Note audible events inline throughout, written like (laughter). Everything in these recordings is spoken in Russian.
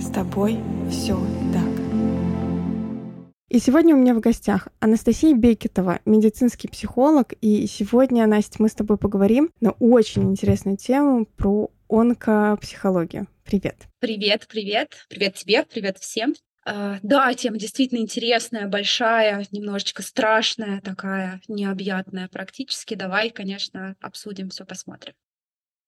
С тобой все так. И сегодня у меня в гостях Анастасия Бекетова, медицинский психолог. И сегодня, Настя, мы с тобой поговорим на очень интересную тему про онкопсихологию. Привет. Привет, привет. Привет тебе, привет всем. Uh, да, тема действительно интересная, большая, немножечко страшная, такая необъятная практически. Давай, конечно, обсудим, все посмотрим.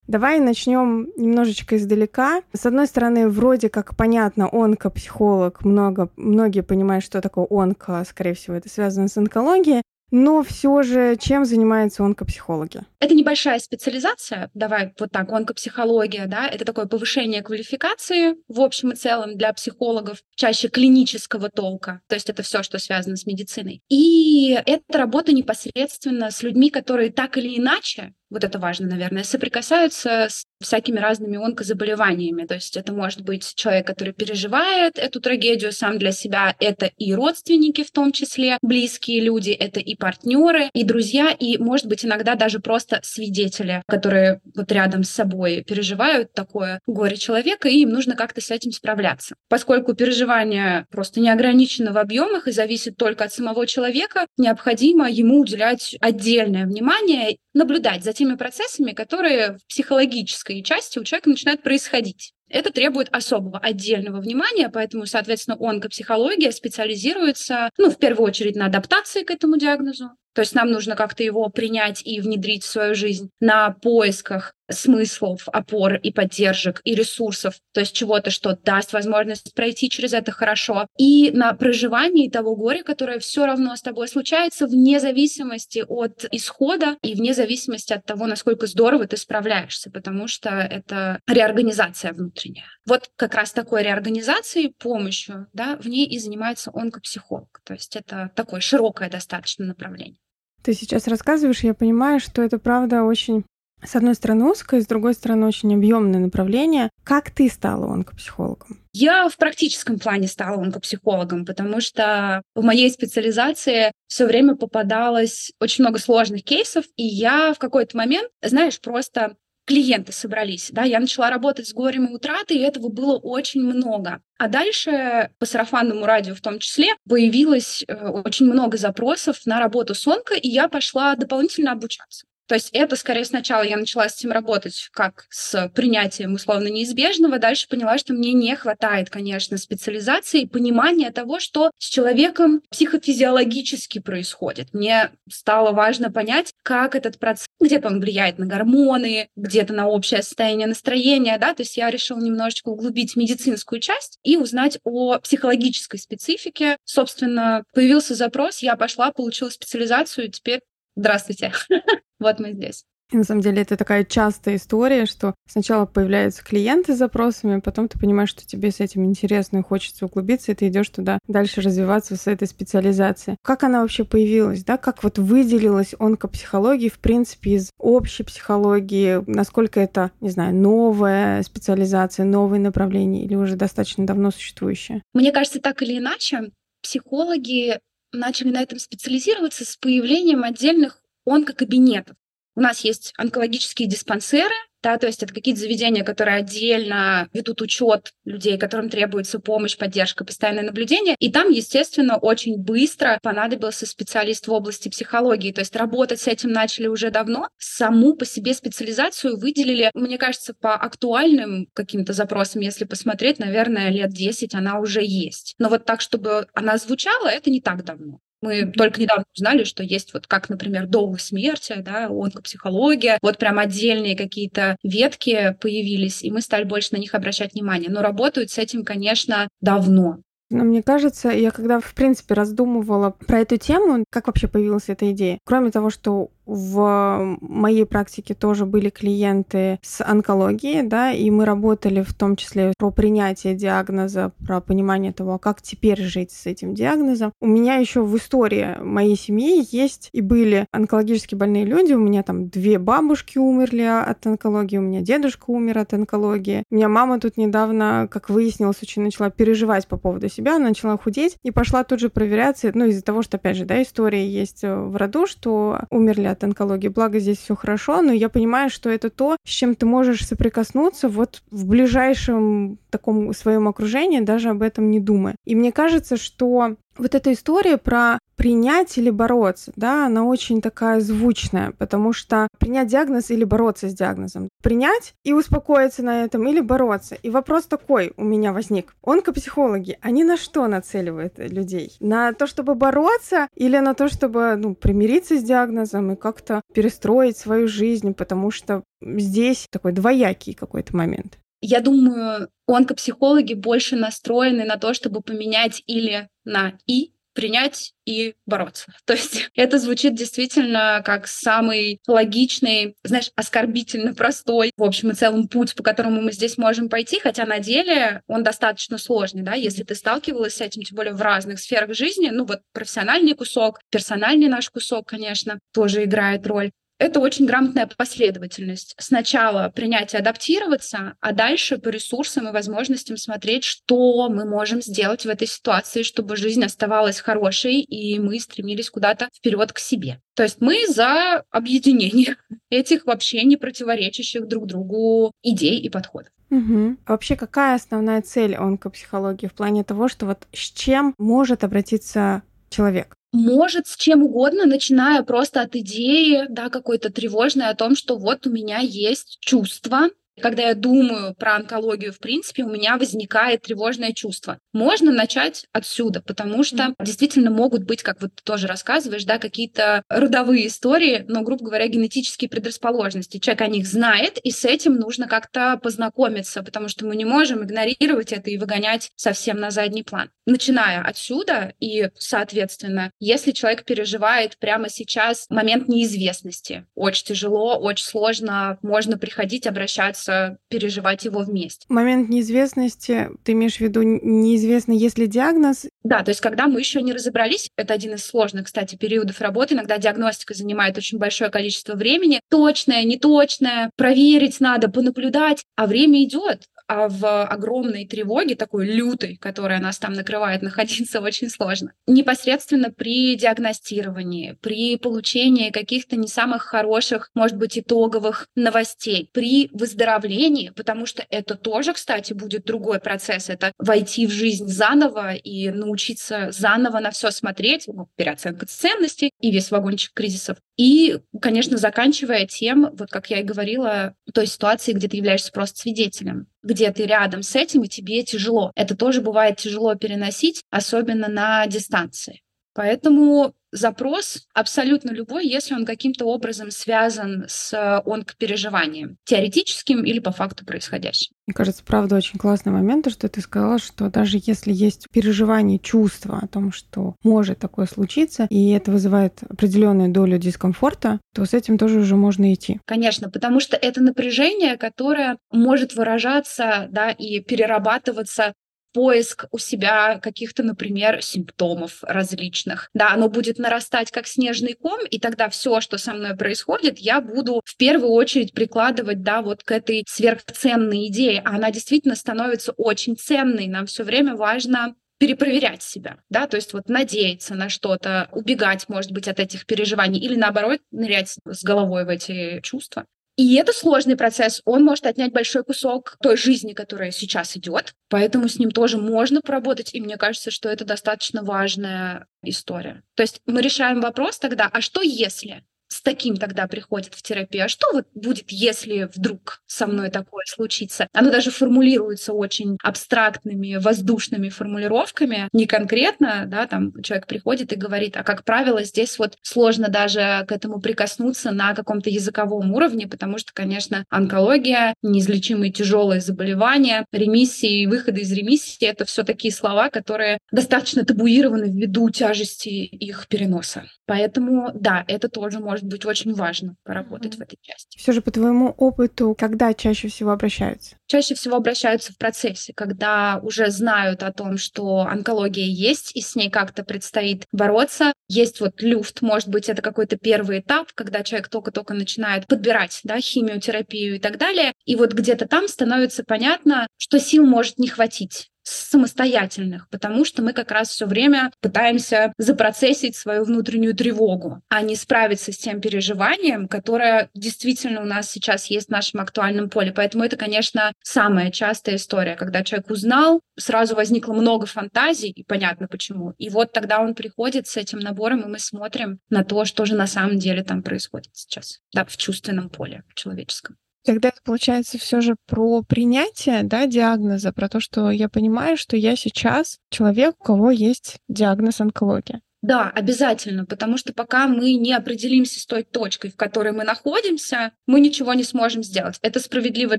Давай начнем немножечко издалека. С одной стороны, вроде как понятно, онкопсихолог, много, многие понимают, что такое онко, скорее всего, это связано с онкологией. Но все же, чем занимаются онкопсихологи? Это небольшая специализация, давай вот так, онкопсихология, да, это такое повышение квалификации в общем и целом для психологов, чаще клинического толка, то есть это все, что связано с медициной. И это работа непосредственно с людьми, которые так или иначе вот это важно, наверное, соприкасаются с всякими разными онкозаболеваниями. То есть это может быть человек, который переживает эту трагедию сам для себя, это и родственники в том числе, близкие люди, это и партнеры, и друзья, и, может быть, иногда даже просто свидетели, которые вот рядом с собой переживают такое горе человека, и им нужно как-то с этим справляться. Поскольку переживание просто не ограничено в объемах и зависит только от самого человека, необходимо ему уделять отдельное внимание, наблюдать за теми процессами, которые в психологической части у человека начинают происходить. Это требует особого отдельного внимания, поэтому, соответственно, онкопсихология специализируется, ну, в первую очередь, на адаптации к этому диагнозу, то есть нам нужно как-то его принять и внедрить в свою жизнь на поисках смыслов, опор и поддержек, и ресурсов, то есть чего-то, что даст возможность пройти через это хорошо, и на проживании того горя, которое все равно с тобой случается вне зависимости от исхода и вне зависимости от того, насколько здорово ты справляешься, потому что это реорганизация внутренняя. Вот как раз такой реорганизацией, помощью, да, в ней и занимается онкопсихолог. То есть это такое широкое достаточно направление. Ты сейчас рассказываешь, я понимаю, что это правда очень с одной стороны узкое, с другой стороны очень объемное направление. Как ты стала онкопсихологом? Я в практическом плане стала онкопсихологом, потому что в моей специализации все время попадалось очень много сложных кейсов, и я в какой-то момент, знаешь, просто клиенты собрались, да, я начала работать с горем и утратой, и этого было очень много. А дальше по сарафанному радио в том числе появилось э, очень много запросов на работу с онко, и я пошла дополнительно обучаться. То есть это скорее сначала я начала с этим работать как с принятием условно неизбежного, дальше поняла, что мне не хватает, конечно, специализации и понимания того, что с человеком психофизиологически происходит. Мне стало важно понять, как этот процесс, где-то он влияет на гормоны, где-то на общее состояние настроения, да, то есть я решила немножечко углубить медицинскую часть и узнать о психологической специфике. Собственно, появился запрос, я пошла, получила специализацию, и теперь Здравствуйте. (laughs) вот мы здесь. И на самом деле это такая частая история, что сначала появляются клиенты с запросами, потом ты понимаешь, что тебе с этим интересно и хочется углубиться, и ты идешь туда дальше развиваться с этой специализацией. Как она вообще появилась, да? Как вот выделилась онкопсихология, в принципе, из общей психологии? Насколько это, не знаю, новая специализация, новое направление или уже достаточно давно существующее? Мне кажется, так или иначе, психологи начали на этом специализироваться с появлением отдельных онкокабинетов. У нас есть онкологические диспансеры, да, то есть это какие-то заведения, которые отдельно ведут учет людей, которым требуется помощь, поддержка, постоянное наблюдение. И там, естественно, очень быстро понадобился специалист в области психологии. То есть работать с этим начали уже давно. Саму по себе специализацию выделили, мне кажется, по актуальным каким-то запросам, если посмотреть, наверное, лет 10 она уже есть. Но вот так, чтобы она звучала, это не так давно. Мы только недавно узнали, что есть вот как, например, долг смерти, да, онкопсихология, вот прям отдельные какие-то ветки появились, и мы стали больше на них обращать внимание. Но работают с этим, конечно, давно. Но мне кажется, я когда, в принципе, раздумывала про эту тему, как вообще появилась эта идея, кроме того, что в моей практике тоже были клиенты с онкологией, да, и мы работали в том числе про принятие диагноза, про понимание того, как теперь жить с этим диагнозом. У меня еще в истории моей семьи есть и были онкологически больные люди. У меня там две бабушки умерли от онкологии, у меня дедушка умер от онкологии. У меня мама тут недавно, как выяснилось, очень начала переживать по поводу себя, начала худеть и пошла тут же проверяться, ну, из-за того, что, опять же, да, история есть в роду, что умерли от онкологии. Благо здесь все хорошо, но я понимаю, что это то, с чем ты можешь соприкоснуться вот в ближайшем таком своем окружении, даже об этом не думая. И мне кажется, что вот эта история про принять или бороться, да, она очень такая звучная, потому что принять диагноз или бороться с диагнозом. Принять и успокоиться на этом или бороться. И вопрос такой у меня возник. Онкопсихологи, они на что нацеливают людей? На то, чтобы бороться или на то, чтобы ну, примириться с диагнозом и как-то перестроить свою жизнь, потому что здесь такой двоякий какой-то момент. Я думаю, онкопсихологи больше настроены на то, чтобы поменять или на «и», принять и бороться. (laughs) То есть это звучит действительно как самый логичный, знаешь, оскорбительно простой, в общем и целом, путь, по которому мы здесь можем пойти, хотя на деле он достаточно сложный, да, если ты сталкивалась с этим, тем более в разных сферах жизни, ну вот профессиональный кусок, персональный наш кусок, конечно, тоже играет роль это очень грамотная последовательность. Сначала принять и адаптироваться, а дальше по ресурсам и возможностям смотреть, что мы можем сделать в этой ситуации, чтобы жизнь оставалась хорошей, и мы стремились куда-то вперед к себе. То есть мы за объединение (laughs) этих вообще не противоречащих друг другу идей и подходов. Угу. вообще, какая основная цель онкопсихологии в плане того, что вот с чем может обратиться человек? Может с чем угодно, начиная просто от идеи, да, какой-то тревожной о том, что вот у меня есть чувство, когда я думаю про онкологию, в принципе, у меня возникает тревожное чувство. Можно начать отсюда, потому что mm-hmm. действительно могут быть, как вот ты тоже рассказываешь, да, какие-то родовые истории, но, грубо говоря, генетические предрасположенности. Человек о них знает, и с этим нужно как-то познакомиться, потому что мы не можем игнорировать это и выгонять совсем на задний план. Начиная отсюда, и, соответственно, если человек переживает прямо сейчас момент неизвестности, очень тяжело, очень сложно, можно приходить, обращаться придется переживать его вместе. Момент неизвестности, ты имеешь в виду неизвестно, есть ли диагноз? Да, то есть когда мы еще не разобрались, это один из сложных, кстати, периодов работы, иногда диагностика занимает очень большое количество времени, точное, неточное, проверить надо, понаблюдать, а время идет, в огромной тревоге, такой лютой, которая нас там накрывает, (laughs) находиться очень сложно. Непосредственно при диагностировании, при получении каких-то не самых хороших, может быть, итоговых новостей, при выздоровлении, потому что это тоже, кстати, будет другой процесс. Это войти в жизнь заново и научиться заново на все смотреть, ну, переоценка ценностей и весь вагончик кризисов. И, конечно, заканчивая тем, вот как я и говорила, той ситуации, где ты являешься просто свидетелем, где ты рядом с этим, и тебе тяжело. Это тоже бывает тяжело переносить, особенно на дистанции. Поэтому запрос абсолютно любой, если он каким-то образом связан с онкопереживанием, теоретическим или по факту происходящим. Мне кажется, правда, очень классный момент, что ты сказала, что даже если есть переживание, чувство о том, что может такое случиться, и это вызывает определенную долю дискомфорта, то с этим тоже уже можно идти. Конечно, потому что это напряжение, которое может выражаться да, и перерабатываться поиск у себя каких-то, например, симптомов различных. Да, оно будет нарастать как снежный ком, и тогда все, что со мной происходит, я буду в первую очередь прикладывать, да, вот к этой сверхценной идее. А она действительно становится очень ценной. Нам все время важно перепроверять себя, да, то есть вот надеяться на что-то, убегать, может быть, от этих переживаний или наоборот нырять с головой в эти чувства. И это сложный процесс, он может отнять большой кусок той жизни, которая сейчас идет, поэтому с ним тоже можно поработать, и мне кажется, что это достаточно важная история. То есть мы решаем вопрос тогда, а что если? С таким тогда приходит в терапию. А что вот будет, если вдруг со мной такое случится? Оно даже формулируется очень абстрактными, воздушными формулировками, не конкретно, да, там человек приходит и говорит, а как правило, здесь вот сложно даже к этому прикоснуться на каком-то языковом уровне, потому что, конечно, онкология, неизлечимые тяжелые заболевания, ремиссии и выходы из ремиссии — это все такие слова, которые достаточно табуированы ввиду тяжести их переноса. Поэтому, да, это тоже может может быть очень важно поработать Мгм. в этой части. Все же по твоему опыту, когда чаще всего обращаются? Чаще всего обращаются в процессе, когда уже знают о том, что онкология есть, и с ней как-то предстоит бороться. Есть вот люфт, может быть, это какой-то первый этап, когда человек только-только начинает подбирать да, химиотерапию и так далее. И вот где-то там становится понятно, что сил может не хватить самостоятельных, потому что мы как раз все время пытаемся запроцессить свою внутреннюю тревогу, а не справиться с тем переживанием, которое действительно у нас сейчас есть в нашем актуальном поле. Поэтому это, конечно, самая частая история, когда человек узнал, сразу возникло много фантазий, и понятно почему. И вот тогда он приходит с этим набором, и мы смотрим на то, что же на самом деле там происходит сейчас, да, в чувственном поле, человеческом. Тогда это получается все же про принятие да, диагноза, про то, что я понимаю, что я сейчас человек, у кого есть диагноз онкология. Да, обязательно, потому что пока мы не определимся с той точкой, в которой мы находимся, мы ничего не сможем сделать. Это справедливо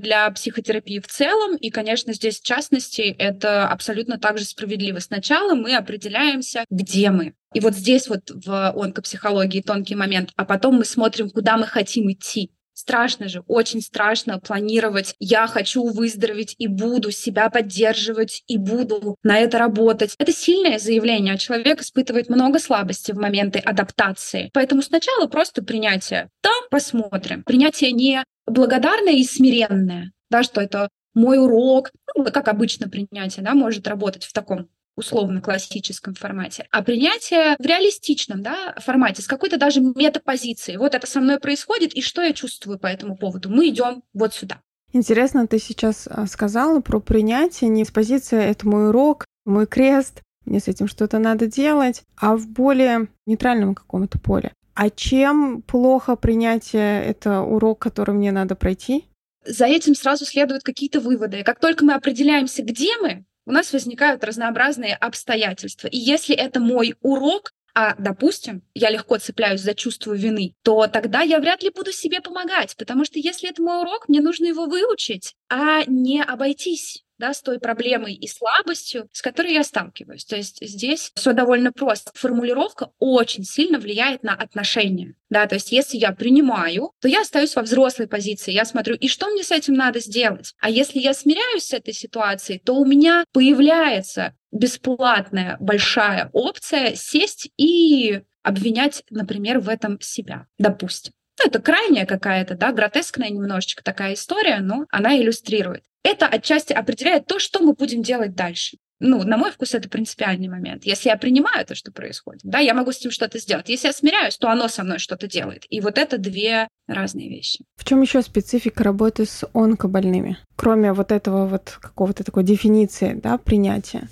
для психотерапии в целом, и, конечно, здесь в частности это абсолютно также справедливо. Сначала мы определяемся, где мы. И вот здесь вот в онкопсихологии тонкий момент, а потом мы смотрим, куда мы хотим идти. Страшно же, очень страшно планировать. Я хочу выздороветь и буду себя поддерживать и буду на это работать. Это сильное заявление, человек испытывает много слабости в моменты адаптации. Поэтому сначала просто принятие. Да, посмотрим. Принятие не благодарное и смиренное, да, что это мой урок, ну, как обычно принятие, да, может работать в таком условно-классическом формате, а принятие в реалистичном да, формате, с какой-то даже метапозицией. Вот это со мной происходит, и что я чувствую по этому поводу? Мы идем вот сюда. Интересно, ты сейчас а, сказала про принятие не с позиции «это мой урок», «мой крест», «мне с этим что-то надо делать», а в более нейтральном каком-то поле. А чем плохо принятие — это урок, который мне надо пройти? За этим сразу следуют какие-то выводы. Как только мы определяемся, где мы, у нас возникают разнообразные обстоятельства. И если это мой урок, а, допустим, я легко цепляюсь за чувство вины, то тогда я вряд ли буду себе помогать, потому что если это мой урок, мне нужно его выучить, а не обойтись да, с той проблемой и слабостью, с которой я сталкиваюсь. То есть здесь все довольно просто. Формулировка очень сильно влияет на отношения. Да, то есть если я принимаю, то я остаюсь во взрослой позиции. Я смотрю, и что мне с этим надо сделать? А если я смиряюсь с этой ситуацией, то у меня появляется бесплатная большая опция сесть и обвинять, например, в этом себя, допустим. Ну, это крайняя какая-то, да, гротескная немножечко такая история, но она иллюстрирует. Это отчасти определяет то, что мы будем делать дальше. Ну, на мой вкус, это принципиальный момент. Если я принимаю то, что происходит, да, я могу с этим что-то сделать. Если я смиряюсь, то оно со мной что-то делает. И вот это две разные вещи. В чем еще специфика работы с онкобольными? Кроме вот этого вот какого-то такой дефиниции, да, принятия.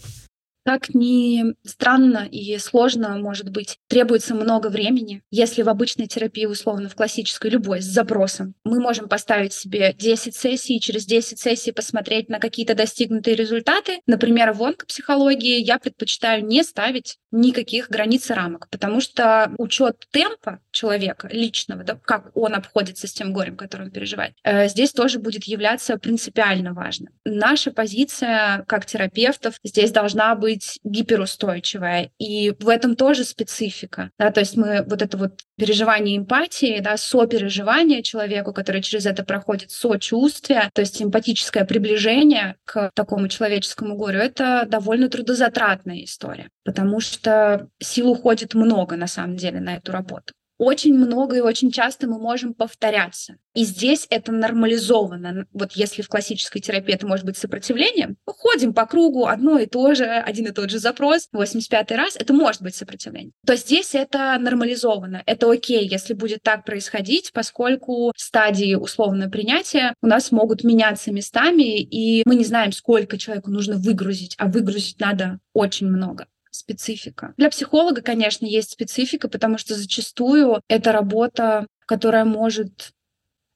Как ни странно и сложно, может быть, требуется много времени. Если в обычной терапии, условно, в классической, любой, с запросом, мы можем поставить себе 10 сессий, и через 10 сессий посмотреть на какие-то достигнутые результаты. Например, в онкопсихологии я предпочитаю не ставить никаких границ и рамок, потому что учет темпа человека личного, да, как он обходится с тем горем, которое он переживает, э, здесь тоже будет являться принципиально важным. Наша позиция как терапевтов здесь должна быть гиперустойчивая, и в этом тоже специфика. Да, то есть мы вот это вот переживание эмпатии, да, сопереживание человеку, который через это проходит, сочувствие, то есть эмпатическое приближение к такому человеческому горю, это довольно трудозатратная история, потому что сил уходит много на самом деле на эту работу очень много и очень часто мы можем повторяться. И здесь это нормализовано. Вот если в классической терапии это может быть сопротивлением, мы ходим по кругу, одно и то же, один и тот же запрос, 85-й раз, это может быть сопротивление. То здесь это нормализовано. Это окей, если будет так происходить, поскольку стадии условного принятия у нас могут меняться местами, и мы не знаем, сколько человеку нужно выгрузить, а выгрузить надо очень много специфика. Для психолога, конечно, есть специфика, потому что зачастую это работа, которая может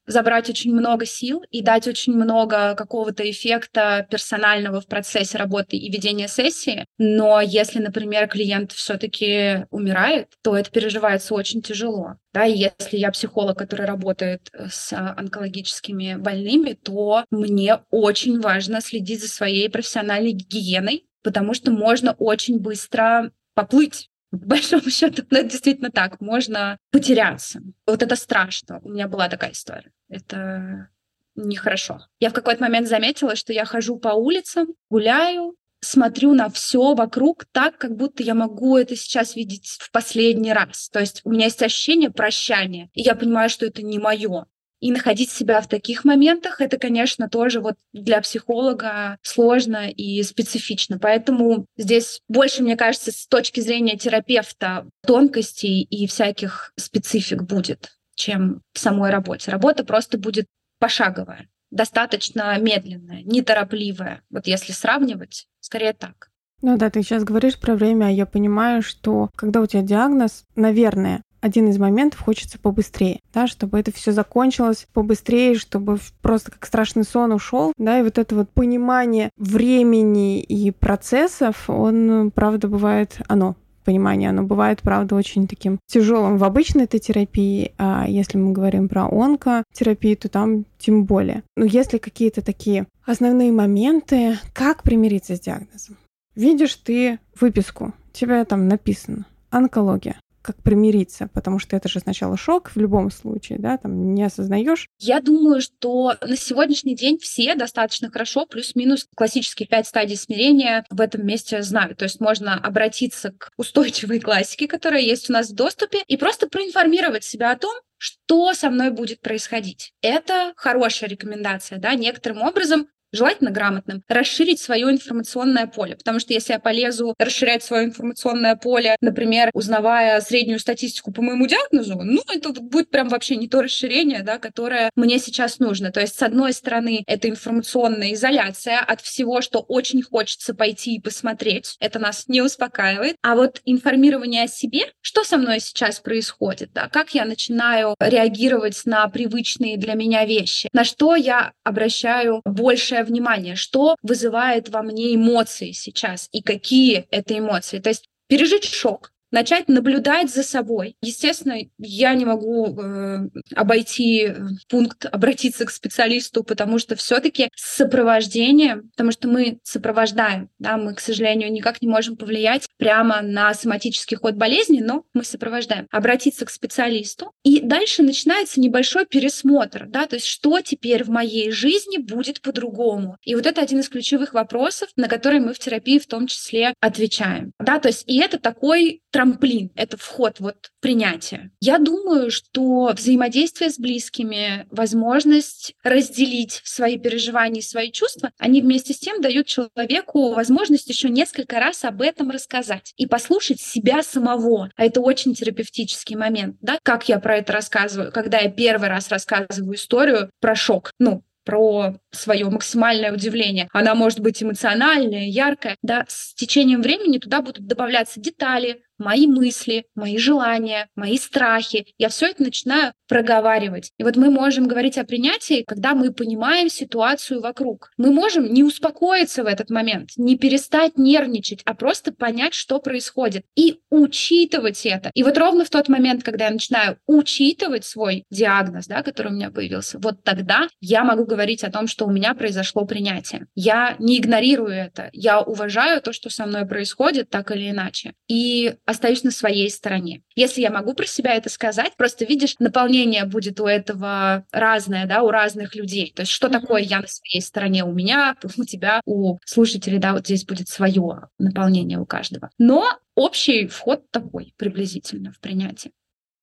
забрать очень много сил и дать очень много какого-то эффекта персонального в процессе работы и ведения сессии. Но если, например, клиент все-таки умирает, то это переживается очень тяжело. Да, и если я психолог, который работает с онкологическими больными, то мне очень важно следить за своей профессиональной гигиеной, потому что можно очень быстро поплыть (laughs) По большому счету, ну, это действительно так. Можно потеряться. Вот это страшно. У меня была такая история. Это нехорошо. Я в какой-то момент заметила, что я хожу по улицам, гуляю, смотрю на все вокруг так, как будто я могу это сейчас видеть в последний раз. То есть у меня есть ощущение прощания, и я понимаю, что это не мое. И находить себя в таких моментах, это, конечно, тоже вот для психолога сложно и специфично. Поэтому здесь больше, мне кажется, с точки зрения терапевта тонкостей и всяких специфик будет, чем в самой работе. Работа просто будет пошаговая, достаточно медленная, неторопливая. Вот если сравнивать, скорее так. Ну да, ты сейчас говоришь про время, а я понимаю, что когда у тебя диагноз, наверное, один из моментов хочется побыстрее, да, чтобы это все закончилось побыстрее, чтобы просто как страшный сон ушел, да, и вот это вот понимание времени и процессов, он, правда, бывает, оно понимание, оно бывает, правда, очень таким тяжелым в обычной этой терапии, а если мы говорим про онкотерапию, то там тем более. Но если какие-то такие основные моменты, как примириться с диагнозом? Видишь ты выписку, тебя там написано онкология как примириться, потому что это же сначала шок в любом случае, да, там не осознаешь. Я думаю, что на сегодняшний день все достаточно хорошо, плюс-минус классические пять стадий смирения в этом месте знают. То есть можно обратиться к устойчивой классике, которая есть у нас в доступе, и просто проинформировать себя о том, что со мной будет происходить. Это хорошая рекомендация, да, некоторым образом желательно грамотным, расширить свое информационное поле. Потому что если я полезу расширять свое информационное поле, например, узнавая среднюю статистику по моему диагнозу, ну, это будет прям вообще не то расширение, да, которое мне сейчас нужно. То есть, с одной стороны, это информационная изоляция от всего, что очень хочется пойти и посмотреть. Это нас не успокаивает. А вот информирование о себе, что со мной сейчас происходит, да, как я начинаю реагировать на привычные для меня вещи, на что я обращаю больше большее внимание, что вызывает во мне эмоции сейчас и какие это эмоции. То есть пережить шок, начать наблюдать за собой. Естественно, я не могу э, обойти э, пункт обратиться к специалисту, потому что все-таки сопровождение, потому что мы сопровождаем, да, мы, к сожалению, никак не можем повлиять прямо на соматический ход болезни, но мы сопровождаем. Обратиться к специалисту, и дальше начинается небольшой пересмотр, да, то есть что теперь в моей жизни будет по-другому. И вот это один из ключевых вопросов, на которые мы в терапии в том числе отвечаем, да, то есть и это такой трамплин, это вход вот в принятие. Я думаю, что взаимодействие с близкими, возможность разделить свои переживания свои чувства, они вместе с тем дают человеку возможность еще несколько раз об этом рассказать и послушать себя самого. А это очень терапевтический момент, да? Как я про это рассказываю, когда я первый раз рассказываю историю про шок. Ну, про свое максимальное удивление. Она может быть эмоциональная, яркая. Да, с течением времени туда будут добавляться детали, мои мысли, мои желания, мои страхи. Я все это начинаю проговаривать. И вот мы можем говорить о принятии, когда мы понимаем ситуацию вокруг. Мы можем не успокоиться в этот момент, не перестать нервничать, а просто понять, что происходит, и учитывать это. И вот ровно в тот момент, когда я начинаю учитывать свой диагноз, да, который у меня появился, вот тогда я могу говорить о том, что у меня произошло принятие. Я не игнорирую это, я уважаю то, что со мной происходит, так или иначе. И остаюсь на своей стороне. Если я могу про себя это сказать, просто видишь, наполнение будет у этого разное, да, у разных людей. То есть что mm-hmm. такое я на своей стороне у меня, у тебя, у слушателей, да, вот здесь будет свое наполнение у каждого. Но общий вход такой приблизительно в принятие.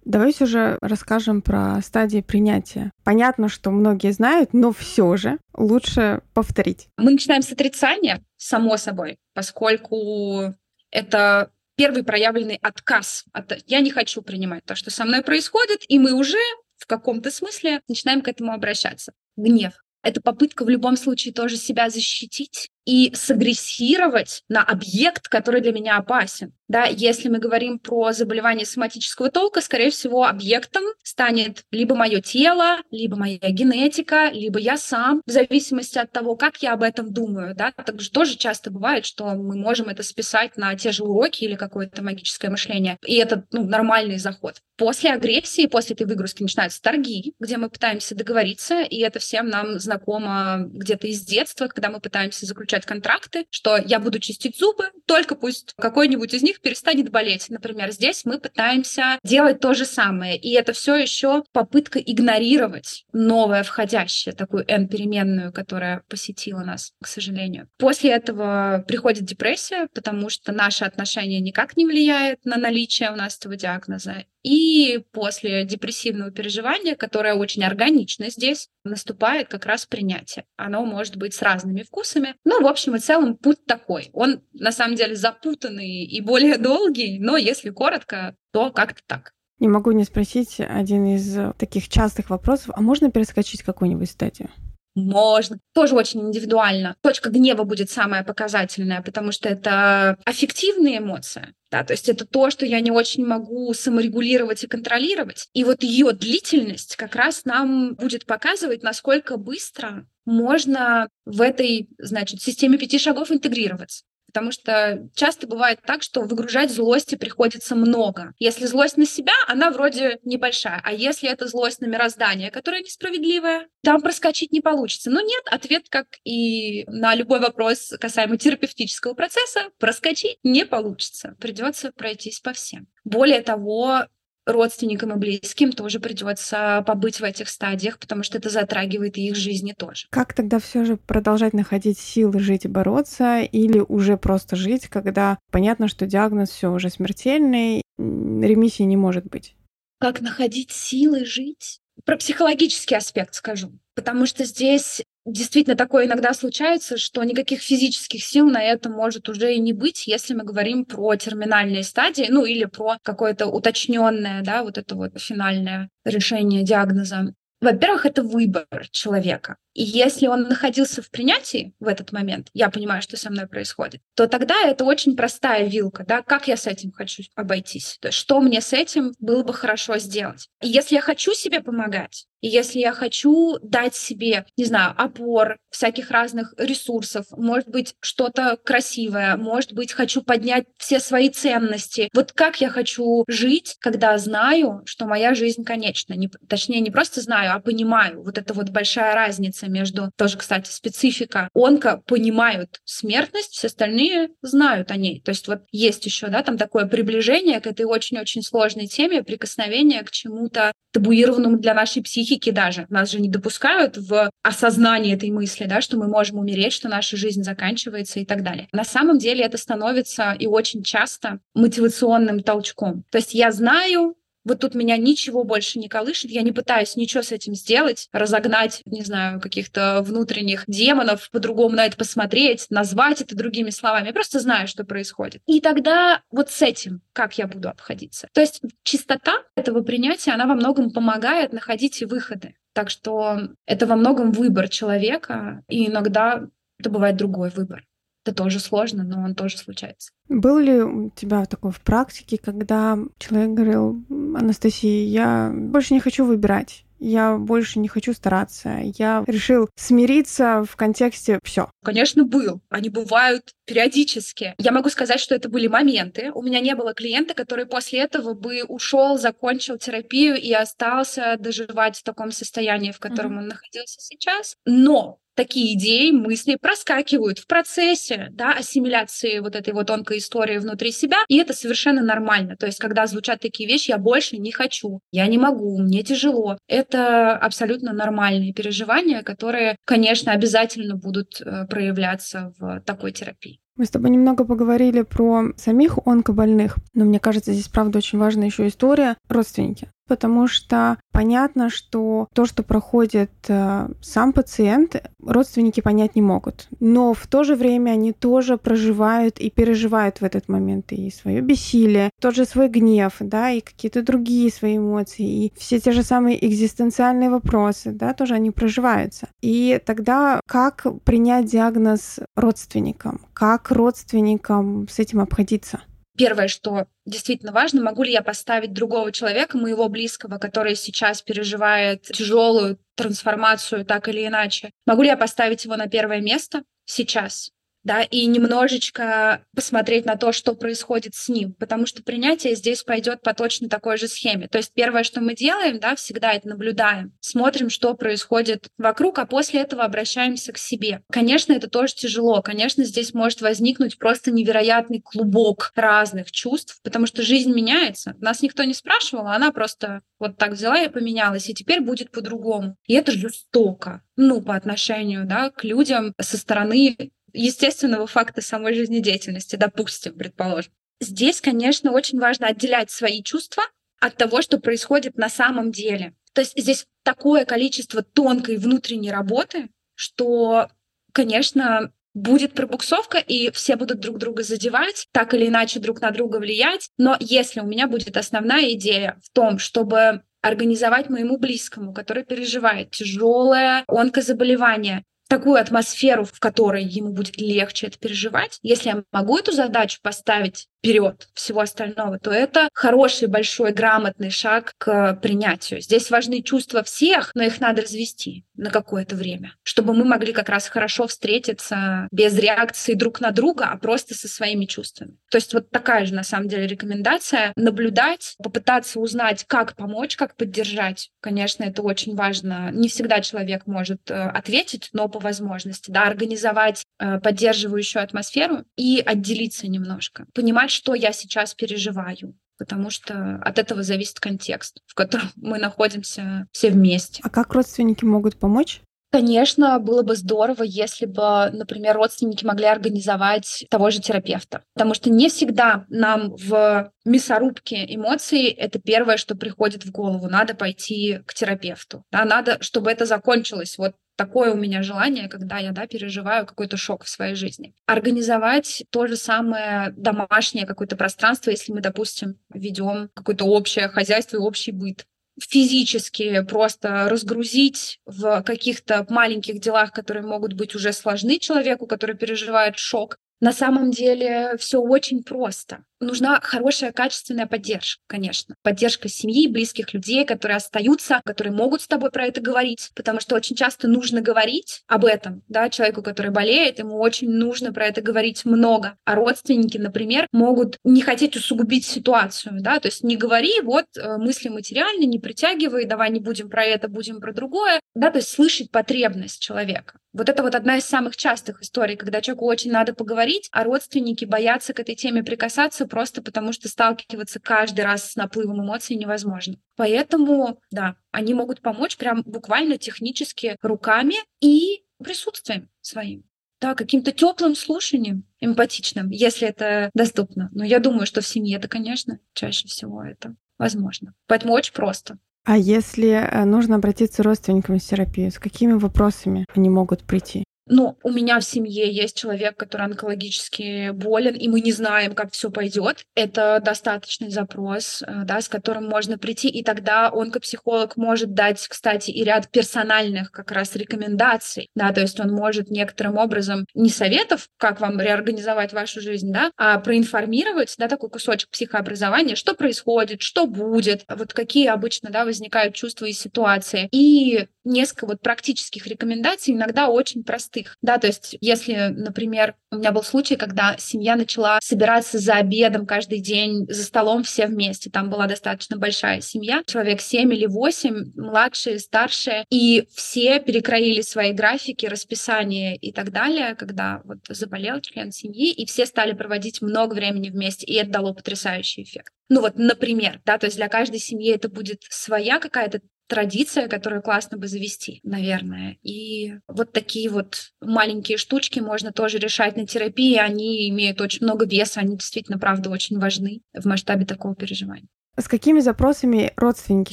Давайте уже расскажем про стадии принятия. Понятно, что многие знают, но все же лучше повторить. Мы начинаем с отрицания, само собой, поскольку это первый проявленный отказ от «я не хочу принимать то, что со мной происходит», и мы уже в каком-то смысле начинаем к этому обращаться. Гнев. Это попытка в любом случае тоже себя защитить и сагрессировать на объект, который для меня опасен. Да, если мы говорим про заболевание соматического толка, скорее всего, объектом станет либо мое тело, либо моя генетика, либо я сам, в зависимости от того, как я об этом думаю. Да. Также тоже часто бывает, что мы можем это списать на те же уроки или какое-то магическое мышление. И это ну, нормальный заход. После агрессии, после этой выгрузки начинаются торги, где мы пытаемся договориться, и это всем нам знакомо где-то из детства, когда мы пытаемся заключать контракты, что я буду чистить зубы, только пусть какой-нибудь из них перестанет болеть, например. Здесь мы пытаемся делать то же самое, и это все еще попытка игнорировать новое входящее, такую n-переменную, которая посетила нас, к сожалению. После этого приходит депрессия, потому что наше отношение никак не влияет на наличие у нас этого диагноза. И после депрессивного переживания, которое очень органично здесь, наступает как раз принятие. Оно может быть с разными вкусами. Но, в общем и целом, путь такой. Он, на самом деле, запутанный и более (laughs) долгий, но если коротко, то как-то так. Не могу не спросить один из таких частых вопросов, а можно перескочить какую-нибудь стадию? Можно. Тоже очень индивидуально. Точка гнева будет самая показательная, потому что это аффективные эмоции. Да, то есть это то, что я не очень могу саморегулировать и контролировать. И вот ее длительность как раз нам будет показывать, насколько быстро можно в этой, значит, системе пяти шагов интегрироваться потому что часто бывает так, что выгружать злости приходится много. Если злость на себя, она вроде небольшая, а если это злость на мироздание, которое несправедливое, там проскочить не получится. Но нет, ответ, как и на любой вопрос касаемо терапевтического процесса, проскочить не получится. Придется пройтись по всем. Более того, родственникам и близким тоже придется побыть в этих стадиях, потому что это затрагивает и их жизни тоже. Как тогда все же продолжать находить силы жить и бороться, или уже просто жить, когда понятно, что диагноз все уже смертельный, ремиссии не может быть? Как находить силы жить? Про психологический аспект скажу, потому что здесь действительно такое иногда случается, что никаких физических сил на это может уже и не быть, если мы говорим про терминальные стадии, ну или про какое-то уточненное, да, вот это вот финальное решение диагноза. Во-первых, это выбор человека. И если он находился в принятии в этот момент, я понимаю, что со мной происходит, то тогда это очень простая вилка, да, как я с этим хочу обойтись, то есть что мне с этим было бы хорошо сделать. И если я хочу себе помогать, и если я хочу дать себе, не знаю, опор, всяких разных ресурсов, может быть, что-то красивое, может быть, хочу поднять все свои ценности. Вот как я хочу жить, когда знаю, что моя жизнь конечна. Не, точнее, не просто знаю, а понимаю. Вот это вот большая разница между, тоже, кстати, специфика. Онко понимают смертность, все остальные знают о ней. То есть вот есть еще, да, там такое приближение к этой очень-очень сложной теме, прикосновение к чему-то табуированному для нашей психики даже. Нас же не допускают в осознание этой мысли, да, что мы можем умереть, что наша жизнь заканчивается и так далее. На самом деле это становится и очень часто мотивационным толчком. То есть я знаю, вот тут меня ничего больше не колышет, я не пытаюсь ничего с этим сделать, разогнать, не знаю, каких-то внутренних демонов, по-другому на это посмотреть, назвать это другими словами. Я просто знаю, что происходит. И тогда вот с этим как я буду обходиться. То есть чистота этого принятия, она во многом помогает находить выходы. Так что это во многом выбор человека, и иногда это бывает другой выбор. Это тоже сложно, но он тоже случается. Был ли у тебя такое в практике, когда человек говорил, Анастасия, я больше не хочу выбирать, я больше не хочу стараться. Я решил смириться в контексте все. Конечно, был. Они бывают периодически. Я могу сказать, что это были моменты. У меня не было клиента, который после этого бы ушел, закончил терапию и остался доживать в таком состоянии, в котором mm-hmm. он находился сейчас. Но такие идеи, мысли проскакивают в процессе да, ассимиляции вот этой вот тонкой истории внутри себя, и это совершенно нормально. То есть, когда звучат такие вещи, я больше не хочу, я не могу, мне тяжело. Это абсолютно нормальные переживания, которые, конечно, обязательно будут э, проявляться в такой терапии. Мы с тобой немного поговорили про самих онкобольных, но мне кажется, здесь, правда, очень важна еще история родственники потому что понятно, что то, что проходит э, сам пациент, родственники понять не могут. Но в то же время они тоже проживают и переживают в этот момент и свое бессилие, тот же свой гнев, да, и какие-то другие свои эмоции, и все те же самые экзистенциальные вопросы, да, тоже они проживаются. И тогда как принять диагноз родственникам? Как родственникам с этим обходиться? Первое, что действительно важно, могу ли я поставить другого человека, моего близкого, который сейчас переживает тяжелую трансформацию так или иначе, могу ли я поставить его на первое место сейчас? Да, и немножечко посмотреть на то, что происходит с ним, потому что принятие здесь пойдет по точно такой же схеме. То есть первое, что мы делаем, да, всегда это наблюдаем, смотрим, что происходит вокруг, а после этого обращаемся к себе. Конечно, это тоже тяжело, конечно, здесь может возникнуть просто невероятный клубок разных чувств, потому что жизнь меняется. Нас никто не спрашивал, а она просто вот так взяла и поменялась, и теперь будет по-другому. И это жестоко, ну, по отношению, да, к людям со стороны естественного факта самой жизнедеятельности, допустим, предположим. Здесь, конечно, очень важно отделять свои чувства от того, что происходит на самом деле. То есть здесь такое количество тонкой внутренней работы, что, конечно, будет пробуксовка, и все будут друг друга задевать, так или иначе друг на друга влиять. Но если у меня будет основная идея в том, чтобы организовать моему близкому, который переживает тяжелое онкозаболевание, такую атмосферу, в которой ему будет легче это переживать. Если я могу эту задачу поставить вперед всего остального, то это хороший, большой, грамотный шаг к принятию. Здесь важны чувства всех, но их надо развести на какое-то время, чтобы мы могли как раз хорошо встретиться без реакции друг на друга, а просто со своими чувствами. То есть вот такая же на самом деле рекомендация — наблюдать, попытаться узнать, как помочь, как поддержать. Конечно, это очень важно. Не всегда человек может э, ответить, но по возможности, да, организовать поддерживающую атмосферу и отделиться немножко, понимать, что я сейчас переживаю, потому что от этого зависит контекст, в котором (laughs) мы находимся все вместе. А как родственники могут помочь? Конечно, было бы здорово, если бы, например, родственники могли организовать того же терапевта. Потому что не всегда нам в мясорубке эмоций это первое, что приходит в голову. Надо пойти к терапевту. Да, надо, чтобы это закончилось вот такое у меня желание, когда я да, переживаю какой-то шок в своей жизни. Организовать то же самое домашнее какое-то пространство, если мы, допустим, ведем какое-то общее хозяйство и общий быт физически просто разгрузить в каких-то маленьких делах, которые могут быть уже сложны человеку, который переживает шок. На самом деле все очень просто нужна хорошая, качественная поддержка, конечно. Поддержка семьи, близких людей, которые остаются, которые могут с тобой про это говорить, потому что очень часто нужно говорить об этом, да, человеку, который болеет, ему очень нужно про это говорить много. А родственники, например, могут не хотеть усугубить ситуацию, да, то есть не говори, вот э, мысли материальные, не притягивай, давай не будем про это, будем про другое, да, то есть слышать потребность человека. Вот это вот одна из самых частых историй, когда человеку очень надо поговорить, а родственники боятся к этой теме прикасаться, просто потому что сталкиваться каждый раз с наплывом эмоций невозможно. Поэтому, да, они могут помочь прям буквально технически руками и присутствием своим. Да, каким-то теплым слушанием, эмпатичным, если это доступно. Но я думаю, что в семье это, конечно, чаще всего это возможно. Поэтому очень просто. А если э, нужно обратиться родственникам в терапию, с какими вопросами они могут прийти? Ну, у меня в семье есть человек, который онкологически болен, и мы не знаем, как все пойдет. Это достаточный запрос, э, да, с которым можно прийти, и тогда онкопсихолог может дать, кстати, и ряд персональных как раз рекомендаций, да, то есть он может некоторым образом не советов, как вам реорганизовать вашу жизнь, да, а проинформировать, да, такой кусочек психообразования, что происходит, что будет, вот какие обычно, да, возникают чувства и ситуации. И несколько вот практических рекомендаций, иногда очень простых. Да, то есть если, например, у меня был случай, когда семья начала собираться за обедом каждый день, за столом все вместе. Там была достаточно большая семья, человек 7 или 8, младшие, старшие, и все перекроили свои графики, расписание и так далее, когда вот заболел член семьи, и все стали проводить много времени вместе, и это дало потрясающий эффект. Ну вот, например, да, то есть для каждой семьи это будет своя какая-то традиция, которую классно бы завести, наверное. И вот такие вот маленькие штучки можно тоже решать на терапии. Они имеют очень много веса, они действительно, правда, очень важны в масштабе такого переживания. С какими запросами родственники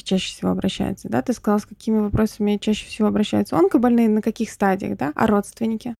чаще всего обращаются? Да, ты сказал, с какими вопросами чаще всего обращаются онкобольные, на каких стадиях, да, а родственники?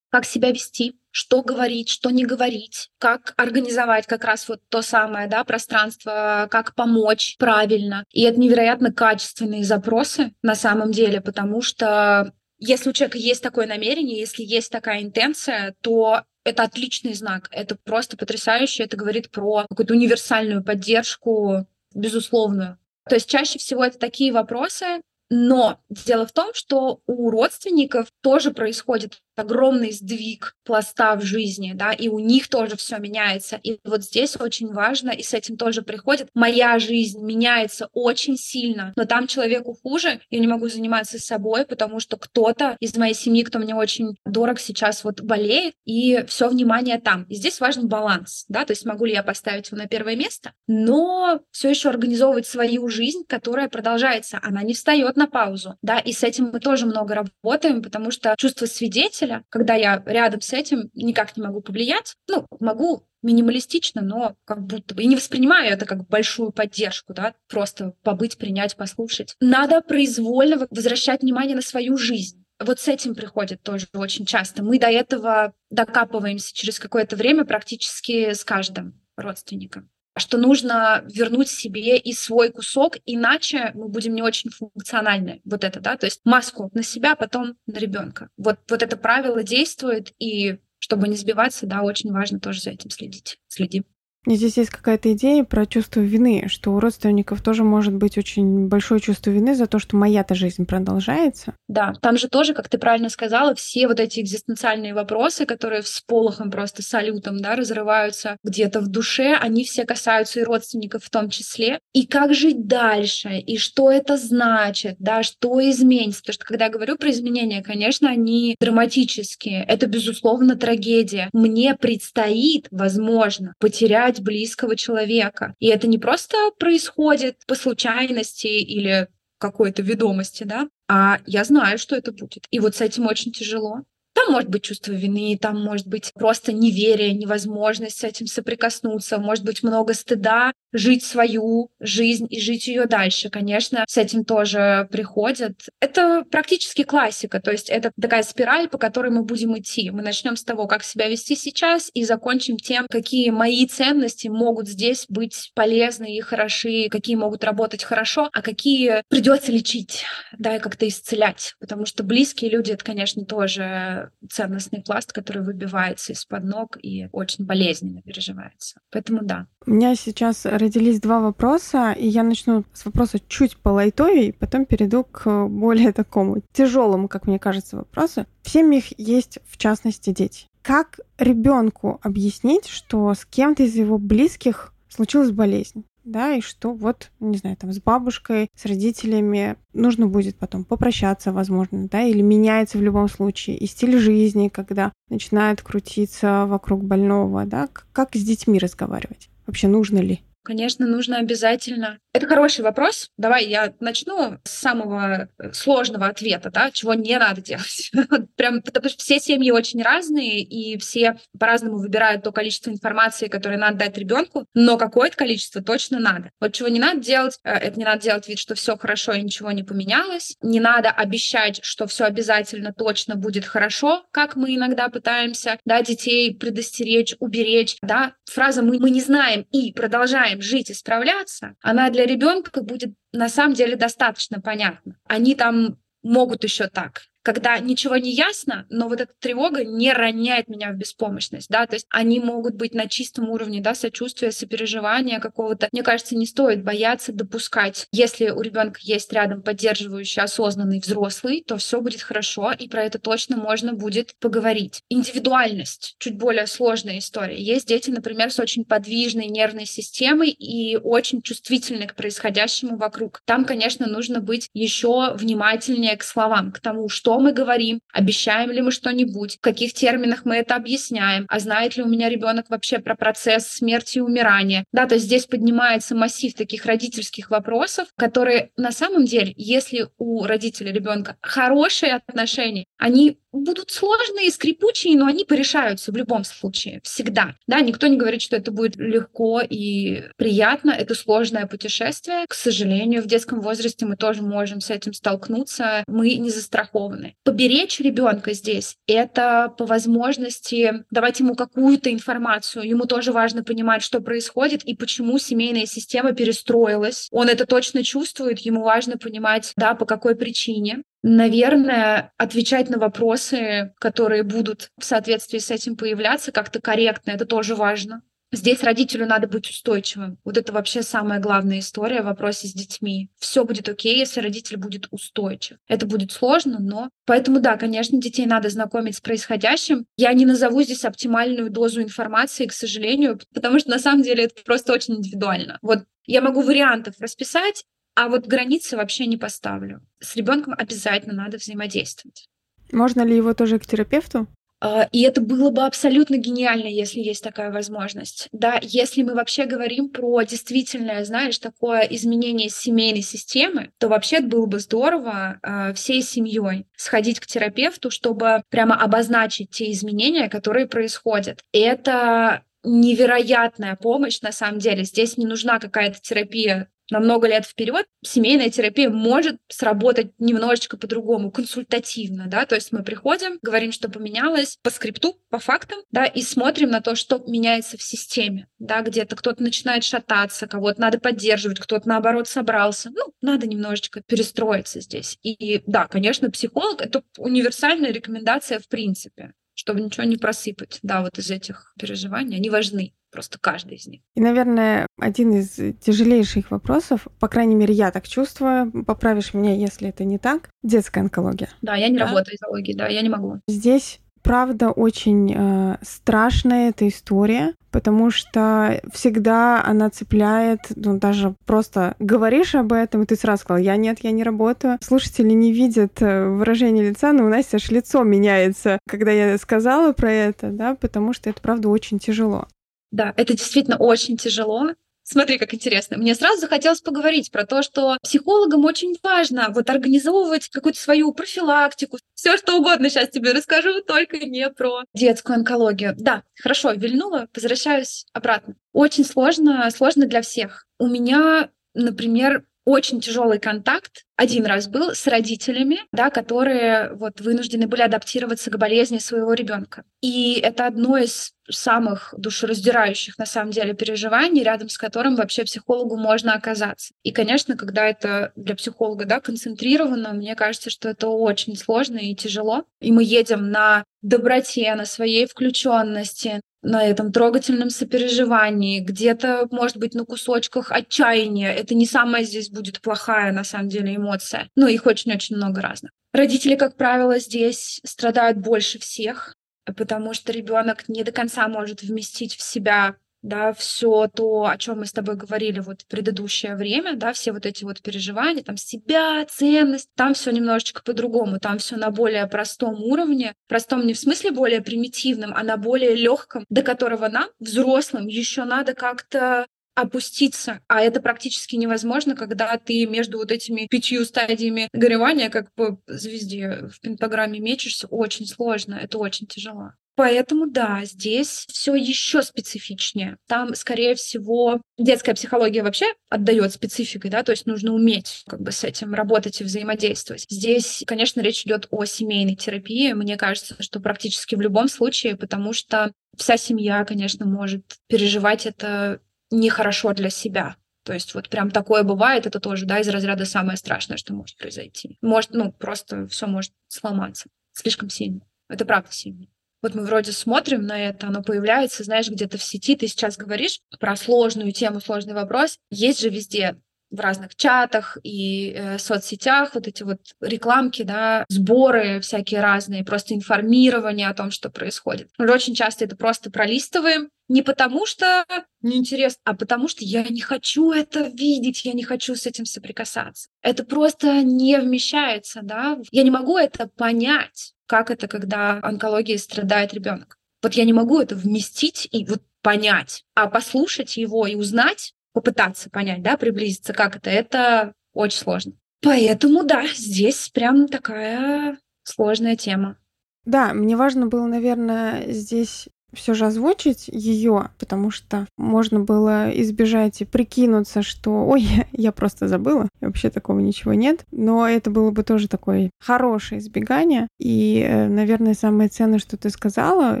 как себя вести, что говорить, что не говорить, как организовать как раз вот то самое да, пространство, как помочь правильно. И это невероятно качественные запросы на самом деле, потому что если у человека есть такое намерение, если есть такая интенция, то это отличный знак, это просто потрясающе, это говорит про какую-то универсальную поддержку, безусловную. То есть чаще всего это такие вопросы, но дело в том, что у родственников тоже происходит огромный сдвиг пласта в жизни, да, и у них тоже все меняется. И вот здесь очень важно, и с этим тоже приходит, моя жизнь меняется очень сильно, но там человеку хуже, я не могу заниматься собой, потому что кто-то из моей семьи, кто мне очень дорог сейчас, вот болеет, и все внимание там. И здесь важен баланс, да, то есть могу ли я поставить его на первое место, но все еще организовывать свою жизнь, которая продолжается, она не встает на паузу, да, и с этим мы тоже много работаем, потому что чувство свидетеля, когда я рядом с этим никак не могу повлиять, ну, могу минималистично, но как будто бы и не воспринимаю это как большую поддержку, да, просто побыть, принять, послушать. Надо произвольно возвращать внимание на свою жизнь. Вот с этим приходит тоже очень часто. Мы до этого докапываемся через какое-то время практически с каждым родственником что нужно вернуть себе и свой кусок, иначе мы будем не очень функциональны. Вот это, да, то есть маску на себя, потом на ребенка. Вот, вот это правило действует, и чтобы не сбиваться, да, очень важно тоже за этим следить. Следим. И здесь есть какая-то идея про чувство вины, что у родственников тоже может быть очень большое чувство вины за то, что моя-то жизнь продолжается. Да, там же тоже, как ты правильно сказала, все вот эти экзистенциальные вопросы, которые всполохом просто салютом, да, разрываются где-то в душе, они все касаются и родственников в том числе. И как жить дальше, и что это значит, да, что изменится. Потому что когда я говорю про изменения, конечно, они драматические. Это, безусловно, трагедия. Мне предстоит, возможно, потерять потерять близкого человека. И это не просто происходит по случайности или какой-то ведомости, да, а я знаю, что это будет. И вот с этим очень тяжело. Там может быть чувство вины, там может быть просто неверие, невозможность с этим соприкоснуться, может быть много стыда, жить свою жизнь и жить ее дальше. Конечно, с этим тоже приходят. Это практически классика, то есть это такая спираль, по которой мы будем идти. Мы начнем с того, как себя вести сейчас, и закончим тем, какие мои ценности могут здесь быть полезны и хороши, какие могут работать хорошо, а какие придется лечить, да, и как-то исцелять. Потому что близкие люди — это, конечно, тоже ценностный пласт, который выбивается из-под ног и очень болезненно переживается. Поэтому да. У меня сейчас родились два вопроса, и я начну с вопроса чуть полайтовей, потом перейду к более такому тяжелому, как мне кажется, вопросу. В семьях есть, в частности, дети. Как ребенку объяснить, что с кем-то из его близких случилась болезнь? да, и что вот, не знаю, там с бабушкой, с родителями нужно будет потом попрощаться, возможно, да, или меняется в любом случае и стиль жизни, когда начинает крутиться вокруг больного, да, как с детьми разговаривать, вообще нужно ли? Конечно, нужно обязательно. Это хороший вопрос. Давай я начну с самого э, сложного ответа, да, чего не надо делать. (laughs) Прям потому что все семьи очень разные, и все по-разному выбирают то количество информации, которое надо дать ребенку, но какое-то количество точно надо. Вот чего не надо делать, э, это не надо делать вид, что все хорошо и ничего не поменялось. Не надо обещать, что все обязательно точно будет хорошо, как мы иногда пытаемся, да, детей предостеречь, уберечь, да. Фраза «мы, мы не знаем и продолжаем продолжаем жить и справляться, она для ребенка будет на самом деле достаточно понятна. Они там могут еще так когда ничего не ясно, но вот эта тревога не роняет меня в беспомощность, да, то есть они могут быть на чистом уровне, да, сочувствия, сопереживания какого-то. Мне кажется, не стоит бояться допускать. Если у ребенка есть рядом поддерживающий, осознанный взрослый, то все будет хорошо, и про это точно можно будет поговорить. Индивидуальность — чуть более сложная история. Есть дети, например, с очень подвижной нервной системой и очень чувствительны к происходящему вокруг. Там, конечно, нужно быть еще внимательнее к словам, к тому, что мы говорим, обещаем ли мы что-нибудь, в каких терминах мы это объясняем, а знает ли у меня ребенок вообще про процесс смерти и умирания. Да, то есть здесь поднимается массив таких родительских вопросов, которые на самом деле, если у родителя ребенка хорошие отношения, они будут сложные, скрипучие, но они порешаются в любом случае, всегда. Да, никто не говорит, что это будет легко и приятно. Это сложное путешествие. К сожалению, в детском возрасте мы тоже можем с этим столкнуться. Мы не застрахованы. Поберечь ребенка здесь — это по возможности давать ему какую-то информацию. Ему тоже важно понимать, что происходит и почему семейная система перестроилась. Он это точно чувствует, ему важно понимать, да, по какой причине. Наверное, отвечать на вопросы, которые будут в соответствии с этим появляться, как-то корректно, это тоже важно. Здесь родителю надо быть устойчивым. Вот это вообще самая главная история в вопросе с детьми. Все будет окей, если родитель будет устойчив. Это будет сложно, но... Поэтому да, конечно, детей надо знакомить с происходящим. Я не назову здесь оптимальную дозу информации, к сожалению, (laughs) потому что на самом деле это просто очень индивидуально. Вот я могу вариантов расписать, а вот границы вообще не поставлю. С ребенком обязательно надо взаимодействовать. Можно ли его тоже к терапевту? А, и это было бы абсолютно гениально, если есть такая возможность. Да, если мы вообще говорим про действительное, знаешь, такое изменение семейной системы, то вообще было бы здорово э, всей семьей сходить к терапевту, чтобы прямо обозначить те изменения, которые происходят. Это невероятная помощь на самом деле. Здесь не нужна какая-то терапия на много лет вперед, семейная терапия может сработать немножечко по-другому, консультативно, да, то есть мы приходим, говорим, что поменялось по скрипту, по фактам, да, и смотрим на то, что меняется в системе, да, где-то кто-то начинает шататься, кого-то надо поддерживать, кто-то наоборот собрался, ну, надо немножечко перестроиться здесь. И да, конечно, психолог — это универсальная рекомендация в принципе, чтобы ничего не просыпать, да, вот из этих переживаний, они важны просто каждый из них. И, наверное, один из тяжелейших вопросов, по крайней мере, я так чувствую, поправишь меня, если это не так, детская онкология. Да, я не да? работаю в онкологии, да, я не могу. Здесь правда очень э, страшная эта история, потому что всегда она цепляет, ну даже просто говоришь об этом, и ты сразу сказал, я нет, я не работаю. Слушатели не видят э, выражение лица, но у нас аж лицо меняется, когда я сказала про это, да, потому что это правда очень тяжело. Да, это действительно очень тяжело. Смотри, как интересно. Мне сразу захотелось поговорить про то, что психологам очень важно вот организовывать какую-то свою профилактику. Все что угодно сейчас тебе расскажу, только не про детскую онкологию. Да, хорошо, вильнула, возвращаюсь обратно. Очень сложно, сложно для всех. У меня, например, очень тяжелый контакт один раз был с родителями, да, которые вот вынуждены были адаптироваться к болезни своего ребенка. И это одно из самых душераздирающих на самом деле переживаний, рядом с которым вообще психологу можно оказаться. И, конечно, когда это для психолога да, концентрировано, мне кажется, что это очень сложно и тяжело. И мы едем на доброте, на своей включенности, на этом трогательном сопереживании, где-то, может быть, на кусочках отчаяния. Это не самая здесь будет плохая, на самом деле, эмоция. Но их очень-очень много разных. Родители, как правило, здесь страдают больше всех, потому что ребенок не до конца может вместить в себя да, все то, о чем мы с тобой говорили вот в предыдущее время, да, все вот эти вот переживания, там себя, ценность, там все немножечко по-другому, там все на более простом уровне, простом не в смысле более примитивном, а на более легком, до которого нам, взрослым, еще надо как-то опуститься, а это практически невозможно, когда ты между вот этими пятью стадиями горевания, как по звезде в пентаграмме мечешься, очень сложно, это очень тяжело. Поэтому да, здесь все еще специфичнее. Там, скорее всего, детская психология вообще отдает спецификой, да, то есть нужно уметь как бы с этим работать и взаимодействовать. Здесь, конечно, речь идет о семейной терапии. Мне кажется, что практически в любом случае, потому что вся семья, конечно, может переживать это нехорошо для себя. То есть вот прям такое бывает, это тоже, да, из разряда самое страшное, что может произойти. Может, ну, просто все может сломаться слишком сильно. Это правда сильно. Вот мы вроде смотрим на это, оно появляется, знаешь, где-то в сети. Ты сейчас говоришь про сложную тему, сложный вопрос. Есть же везде в разных чатах и э, соцсетях вот эти вот рекламки, да, сборы всякие разные, просто информирование о том, что происходит. Мы очень часто это просто пролистываем, не потому что неинтересно, а потому что я не хочу это видеть, я не хочу с этим соприкасаться. Это просто не вмещается, да. Я не могу это понять, как это, когда онкологией страдает ребенок. Вот я не могу это вместить и вот понять, а послушать его и узнать, попытаться понять, да, приблизиться, как это, это очень сложно. Поэтому, да, здесь прям такая сложная тема. Да, мне важно было, наверное, здесь все же озвучить ее, потому что можно было избежать и прикинуться, что ой, (laughs) я просто забыла, вообще такого ничего нет. Но это было бы тоже такое хорошее избегание. И, э, наверное, самое ценное, что ты сказала,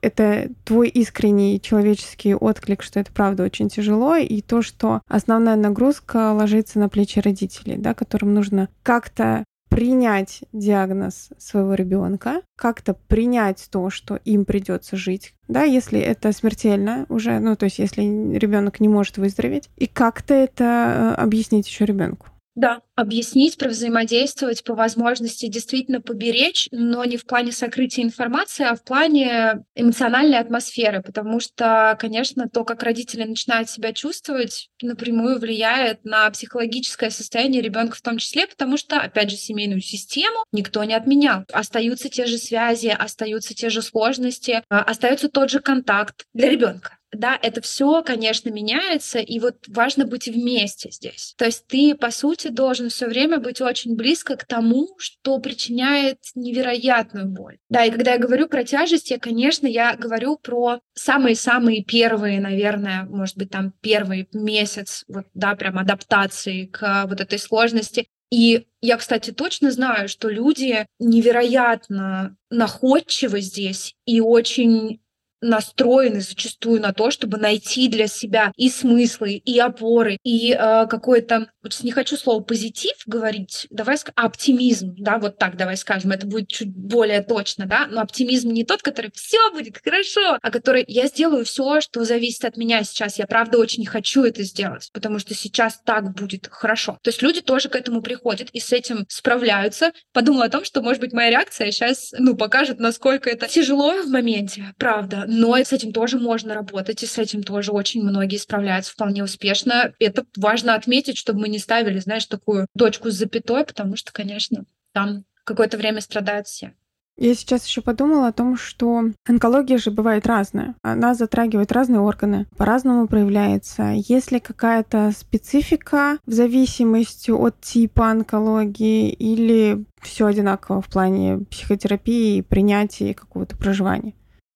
это твой искренний человеческий отклик, что это правда очень тяжело, и то, что основная нагрузка ложится на плечи родителей, да, которым нужно как-то принять диагноз своего ребенка, как-то принять то, что им придется жить, да, если это смертельно уже, ну, то есть если ребенок не может выздороветь, и как-то это э, объяснить еще ребенку. Да, объяснить, провзаимодействовать, по возможности действительно поберечь, но не в плане сокрытия информации, а в плане эмоциональной атмосферы, потому что, конечно, то, как родители начинают себя чувствовать, напрямую влияет на психологическое состояние ребенка в том числе, потому что, опять же, семейную систему никто не отменял. Остаются те же связи, остаются те же сложности, а, остается тот же контакт для ребенка да, это все, конечно, меняется, и вот важно быть вместе здесь. То есть ты, по сути, должен все время быть очень близко к тому, что причиняет невероятную боль. Да, и когда я говорю про тяжесть, я, конечно, я говорю про самые-самые первые, наверное, может быть, там первый месяц, вот, да, прям адаптации к вот этой сложности. И я, кстати, точно знаю, что люди невероятно находчивы здесь и очень настроены зачастую на то, чтобы найти для себя и смыслы, и опоры, и э, какой-то, вот не хочу слово позитив говорить, давай скажем, оптимизм, да, вот так давай скажем, это будет чуть более точно, да, но оптимизм не тот, который все будет хорошо, а который я сделаю все, что зависит от меня сейчас. Я правда очень хочу это сделать, потому что сейчас так будет хорошо. То есть люди тоже к этому приходят и с этим справляются. Подумала о том, что, может быть, моя реакция сейчас, ну, покажет, насколько это тяжело в моменте, правда, но с этим тоже можно работать, и с этим тоже очень многие справляются вполне успешно. Это важно отметить, чтобы мы не ставили, знаешь, такую точку с запятой, потому что, конечно, там какое-то время страдают все. Я сейчас еще подумала о том, что онкология же бывает разная. Она затрагивает разные органы, по-разному проявляется. Есть ли какая-то специфика в зависимости от типа онкологии или все одинаково в плане психотерапии и принятия какого-то проживания?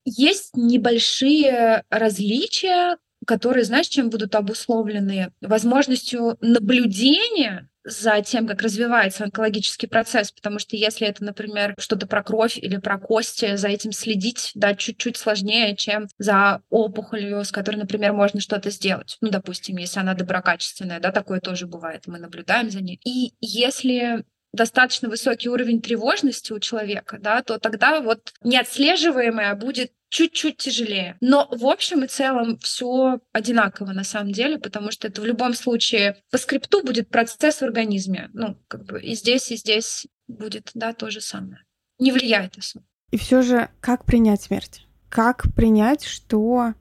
Есть небольшие различия, которые, знаешь, чем будут обусловлены? Возможностью наблюдения за тем, как развивается онкологический процесс, потому что если это, например, что-то про кровь или про кости, за этим следить, да, чуть-чуть сложнее, чем за опухолью, с которой, например, можно что-то сделать. Ну, допустим, если она доброкачественная, да, такое тоже бывает, мы наблюдаем за ней. И если достаточно высокий уровень тревожности у человека, да, то тогда вот неотслеживаемое будет чуть-чуть тяжелее. Но в общем и целом все одинаково на самом деле, потому что это в любом случае по скрипту будет процесс в организме. Ну, как бы и здесь, и здесь будет, да, то же самое. Не влияет особо. И все же, как принять смерть? Как принять, что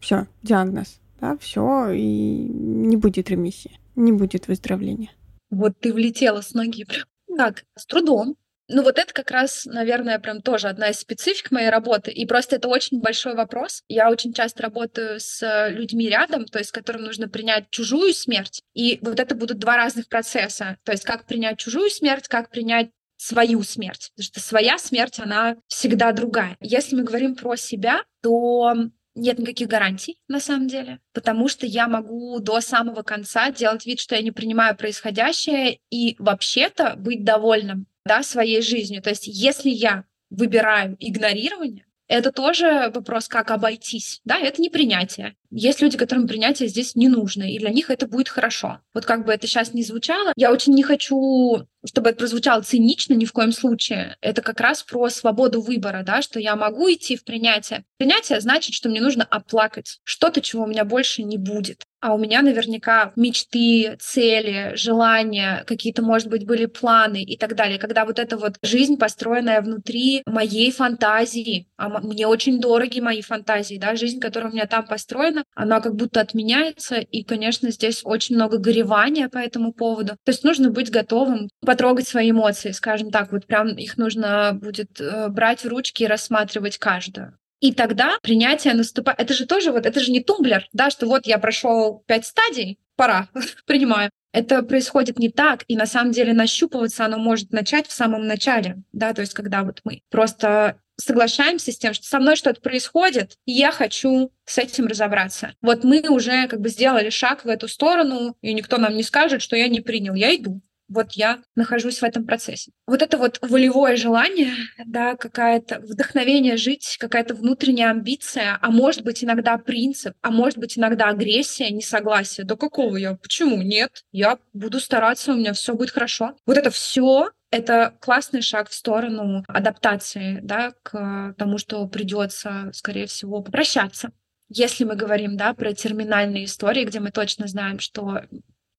все, диагноз, да, все, и не будет ремиссии, не будет выздоровления. Вот ты влетела с ноги прям. Как? С трудом, ну вот это как раз, наверное, прям тоже одна из специфик моей работы. И просто это очень большой вопрос. Я очень часто работаю с людьми рядом, то есть которым нужно принять чужую смерть. И вот это будут два разных процесса. То есть как принять чужую смерть, как принять свою смерть. Потому что своя смерть, она всегда другая. Если мы говорим про себя, то нет никаких гарантий на самом деле, потому что я могу до самого конца делать вид, что я не принимаю происходящее и вообще-то быть довольным да, своей жизнью. То есть если я выбираю игнорирование, это тоже вопрос, как обойтись. Да, это не принятие. Есть люди, которым принятие здесь не нужно, и для них это будет хорошо. Вот как бы это сейчас не звучало, я очень не хочу, чтобы это прозвучало цинично ни в коем случае. Это как раз про свободу выбора, да, что я могу идти в принятие. Принятие значит, что мне нужно оплакать что-то, чего у меня больше не будет а у меня наверняка мечты, цели, желания, какие-то, может быть, были планы и так далее. Когда вот эта вот жизнь, построенная внутри моей фантазии, а мне очень дороги мои фантазии, да, жизнь, которая у меня там построена, она как будто отменяется, и, конечно, здесь очень много горевания по этому поводу. То есть нужно быть готовым потрогать свои эмоции, скажем так, вот прям их нужно будет э, брать в ручки и рассматривать каждую. И тогда принятие наступает. Это же тоже вот, это же не тумблер, да, что вот я прошел пять стадий, пора, (laughs) принимаю. Это происходит не так, и на самом деле нащупываться оно может начать в самом начале, да, то есть когда вот мы просто соглашаемся с тем, что со мной что-то происходит, и я хочу с этим разобраться. Вот мы уже как бы сделали шаг в эту сторону, и никто нам не скажет, что я не принял, я иду вот я нахожусь в этом процессе. Вот это вот волевое желание, да, какая-то вдохновение жить, какая-то внутренняя амбиция, а может быть иногда принцип, а может быть иногда агрессия, несогласие. Да какого я? Почему? Нет, я буду стараться, у меня все будет хорошо. Вот это все это классный шаг в сторону адаптации да, к тому, что придется, скорее всего, попрощаться. Если мы говорим да, про терминальные истории, где мы точно знаем, что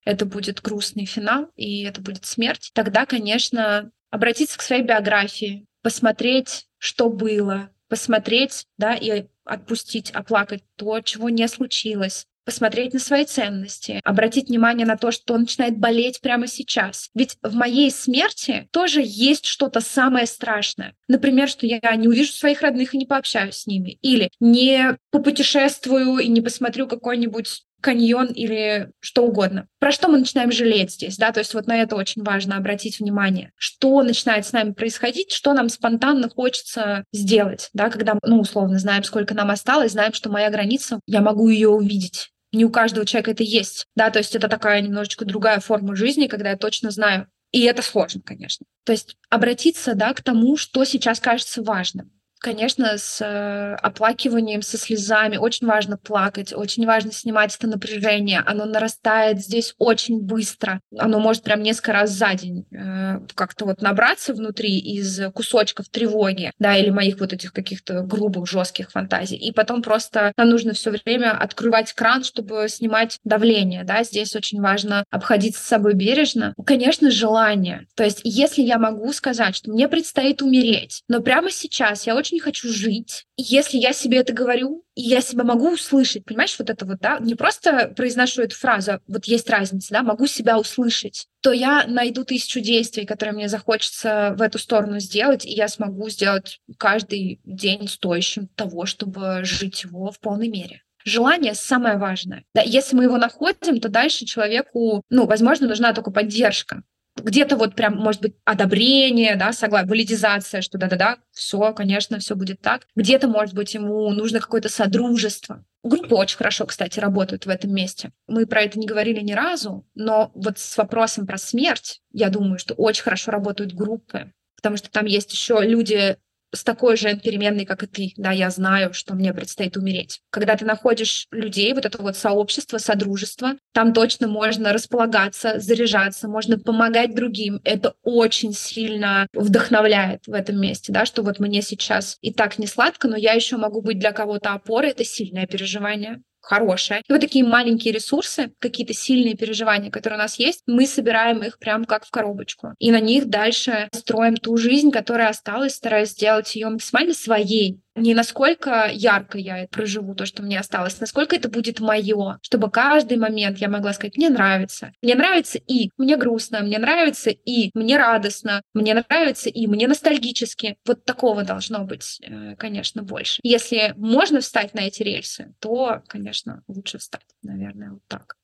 это будет грустный финал и это будет смерть, тогда, конечно, обратиться к своей биографии, посмотреть, что было, посмотреть, да, и отпустить, оплакать то, чего не случилось, посмотреть на свои ценности, обратить внимание на то, что он начинает болеть прямо сейчас. Ведь в моей смерти тоже есть что-то самое страшное. Например, что я не увижу своих родных и не пообщаюсь с ними. Или не попутешествую и не посмотрю какой-нибудь каньон или что угодно. Про что мы начинаем жалеть здесь, да, то есть вот на это очень важно обратить внимание. Что начинает с нами происходить, что нам спонтанно хочется сделать, да, когда, ну, условно, знаем, сколько нам осталось, знаем, что моя граница, я могу ее увидеть не у каждого человека это есть, да, то есть это такая немножечко другая форма жизни, когда я точно знаю, и это сложно, конечно. То есть обратиться, да, к тому, что сейчас кажется важным конечно, с э, оплакиванием, со слезами. Очень важно плакать, очень важно снимать это напряжение. Оно нарастает здесь очень быстро. Оно может прям несколько раз за день э, как-то вот набраться внутри из кусочков тревоги, да, или моих вот этих каких-то грубых, жестких фантазий. И потом просто нам нужно все время открывать кран, чтобы снимать давление, да. Здесь очень важно обходиться с собой бережно. Конечно, желание. То есть, если я могу сказать, что мне предстоит умереть, но прямо сейчас я очень очень хочу жить. Если я себе это говорю, и я себя могу услышать, понимаешь, вот это вот, да, не просто произношу эту фразу, а вот есть разница, да, могу себя услышать, то я найду тысячу действий, которые мне захочется в эту сторону сделать, и я смогу сделать каждый день стоящим того, чтобы жить его в полной мере. Желание самое важное. Да, если мы его находим, то дальше человеку, ну, возможно, нужна только поддержка где-то вот прям, может быть, одобрение, да, согласие, валидизация, что да-да-да, все, конечно, все будет так. Где-то, может быть, ему нужно какое-то содружество. Группы очень хорошо, кстати, работают в этом месте. Мы про это не говорили ни разу, но вот с вопросом про смерть, я думаю, что очень хорошо работают группы, потому что там есть еще люди с такой же переменной, как и ты. Да, я знаю, что мне предстоит умереть. Когда ты находишь людей, вот это вот сообщество, содружество, там точно можно располагаться, заряжаться, можно помогать другим. Это очень сильно вдохновляет в этом месте, да, что вот мне сейчас и так не сладко, но я еще могу быть для кого-то опорой. Это сильное переживание хорошее. И вот такие маленькие ресурсы, какие-то сильные переживания, которые у нас есть, мы собираем их прям как в коробочку. И на них дальше строим ту жизнь, которая осталась, стараясь сделать ее максимально своей, не насколько ярко я проживу то, что мне осталось, насколько это будет мое, чтобы каждый момент я могла сказать, мне нравится. Мне нравится и мне грустно, мне нравится и мне радостно, мне нравится и мне ностальгически. Вот такого должно быть, э, конечно, больше. Если можно встать на эти рельсы, то, конечно, лучше встать, наверное, вот так.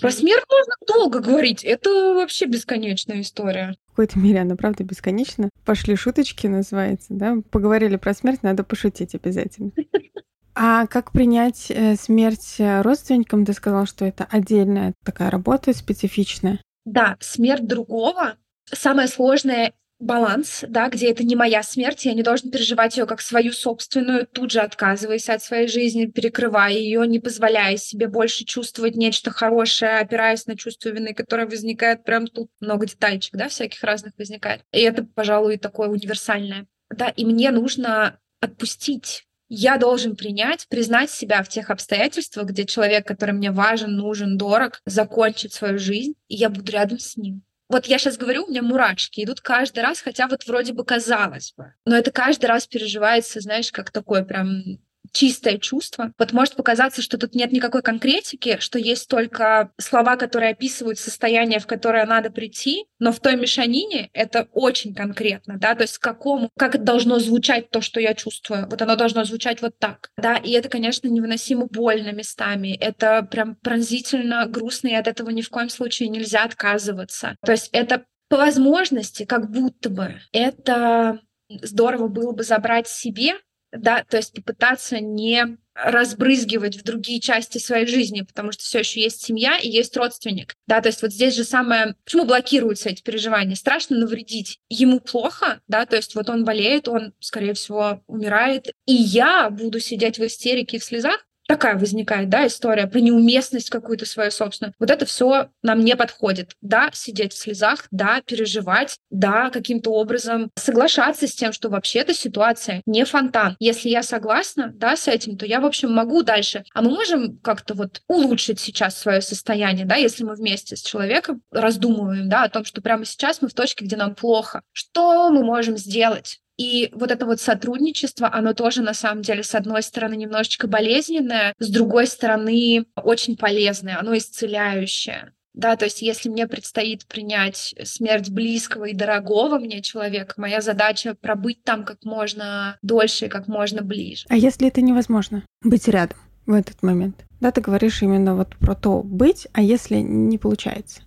Про смерть можно долго говорить. Это вообще бесконечная история. В какой-то мере она, правда, бесконечна. Пошли шуточки, называется, да? Поговорили про смерть, надо пошутить обязательно. (laughs) А как принять э, смерть родственникам? Ты сказал, что это отдельная такая работа, специфичная. Да, смерть другого. Самое сложное баланс, да, где это не моя смерть, я не должен переживать ее как свою собственную, тут же отказываясь от своей жизни, перекрывая ее, не позволяя себе больше чувствовать нечто хорошее, опираясь на чувство вины, которое возникает прям тут. Много детальчик, да, всяких разных возникает. И это, пожалуй, такое универсальное. Да, и мне нужно отпустить я должен принять, признать себя в тех обстоятельствах, где человек, который мне важен, нужен, дорог, закончит свою жизнь, и я буду рядом с ним. Вот я сейчас говорю, у меня мурашки идут каждый раз, хотя вот вроде бы казалось бы. Но это каждый раз переживается, знаешь, как такое прям чистое чувство. Вот может показаться, что тут нет никакой конкретики, что есть только слова, которые описывают состояние, в которое надо прийти, но в той мешанине это очень конкретно, да, то есть какому, как должно звучать то, что я чувствую. Вот оно должно звучать вот так, да, и это, конечно, невыносимо больно местами, это прям пронзительно грустно, и от этого ни в коем случае нельзя отказываться. То есть это по возможности, как будто бы это здорово было бы забрать себе, да, то есть попытаться не разбрызгивать в другие части своей жизни, потому что все еще есть семья и есть родственник. Да, то есть вот здесь же самое, почему блокируются эти переживания? Страшно навредить. Ему плохо, да, то есть вот он болеет, он, скорее всего, умирает, и я буду сидеть в истерике и в слезах, такая возникает, да, история про неуместность какую-то свою собственную. Вот это все нам не подходит. Да, сидеть в слезах, да, переживать, да, каким-то образом соглашаться с тем, что вообще эта ситуация не фонтан. Если я согласна, да, с этим, то я, в общем, могу дальше. А мы можем как-то вот улучшить сейчас свое состояние, да, если мы вместе с человеком раздумываем, да, о том, что прямо сейчас мы в точке, где нам плохо. Что мы можем сделать? И вот это вот сотрудничество, оно тоже на самом деле, с одной стороны, немножечко болезненное, с другой стороны, очень полезное, оно исцеляющее. Да, то есть если мне предстоит принять смерть близкого и дорогого мне человека, моя задача пробыть там как можно дольше и как можно ближе. А если это невозможно, быть рядом в этот момент? Да, ты говоришь именно вот про то быть, а если не получается?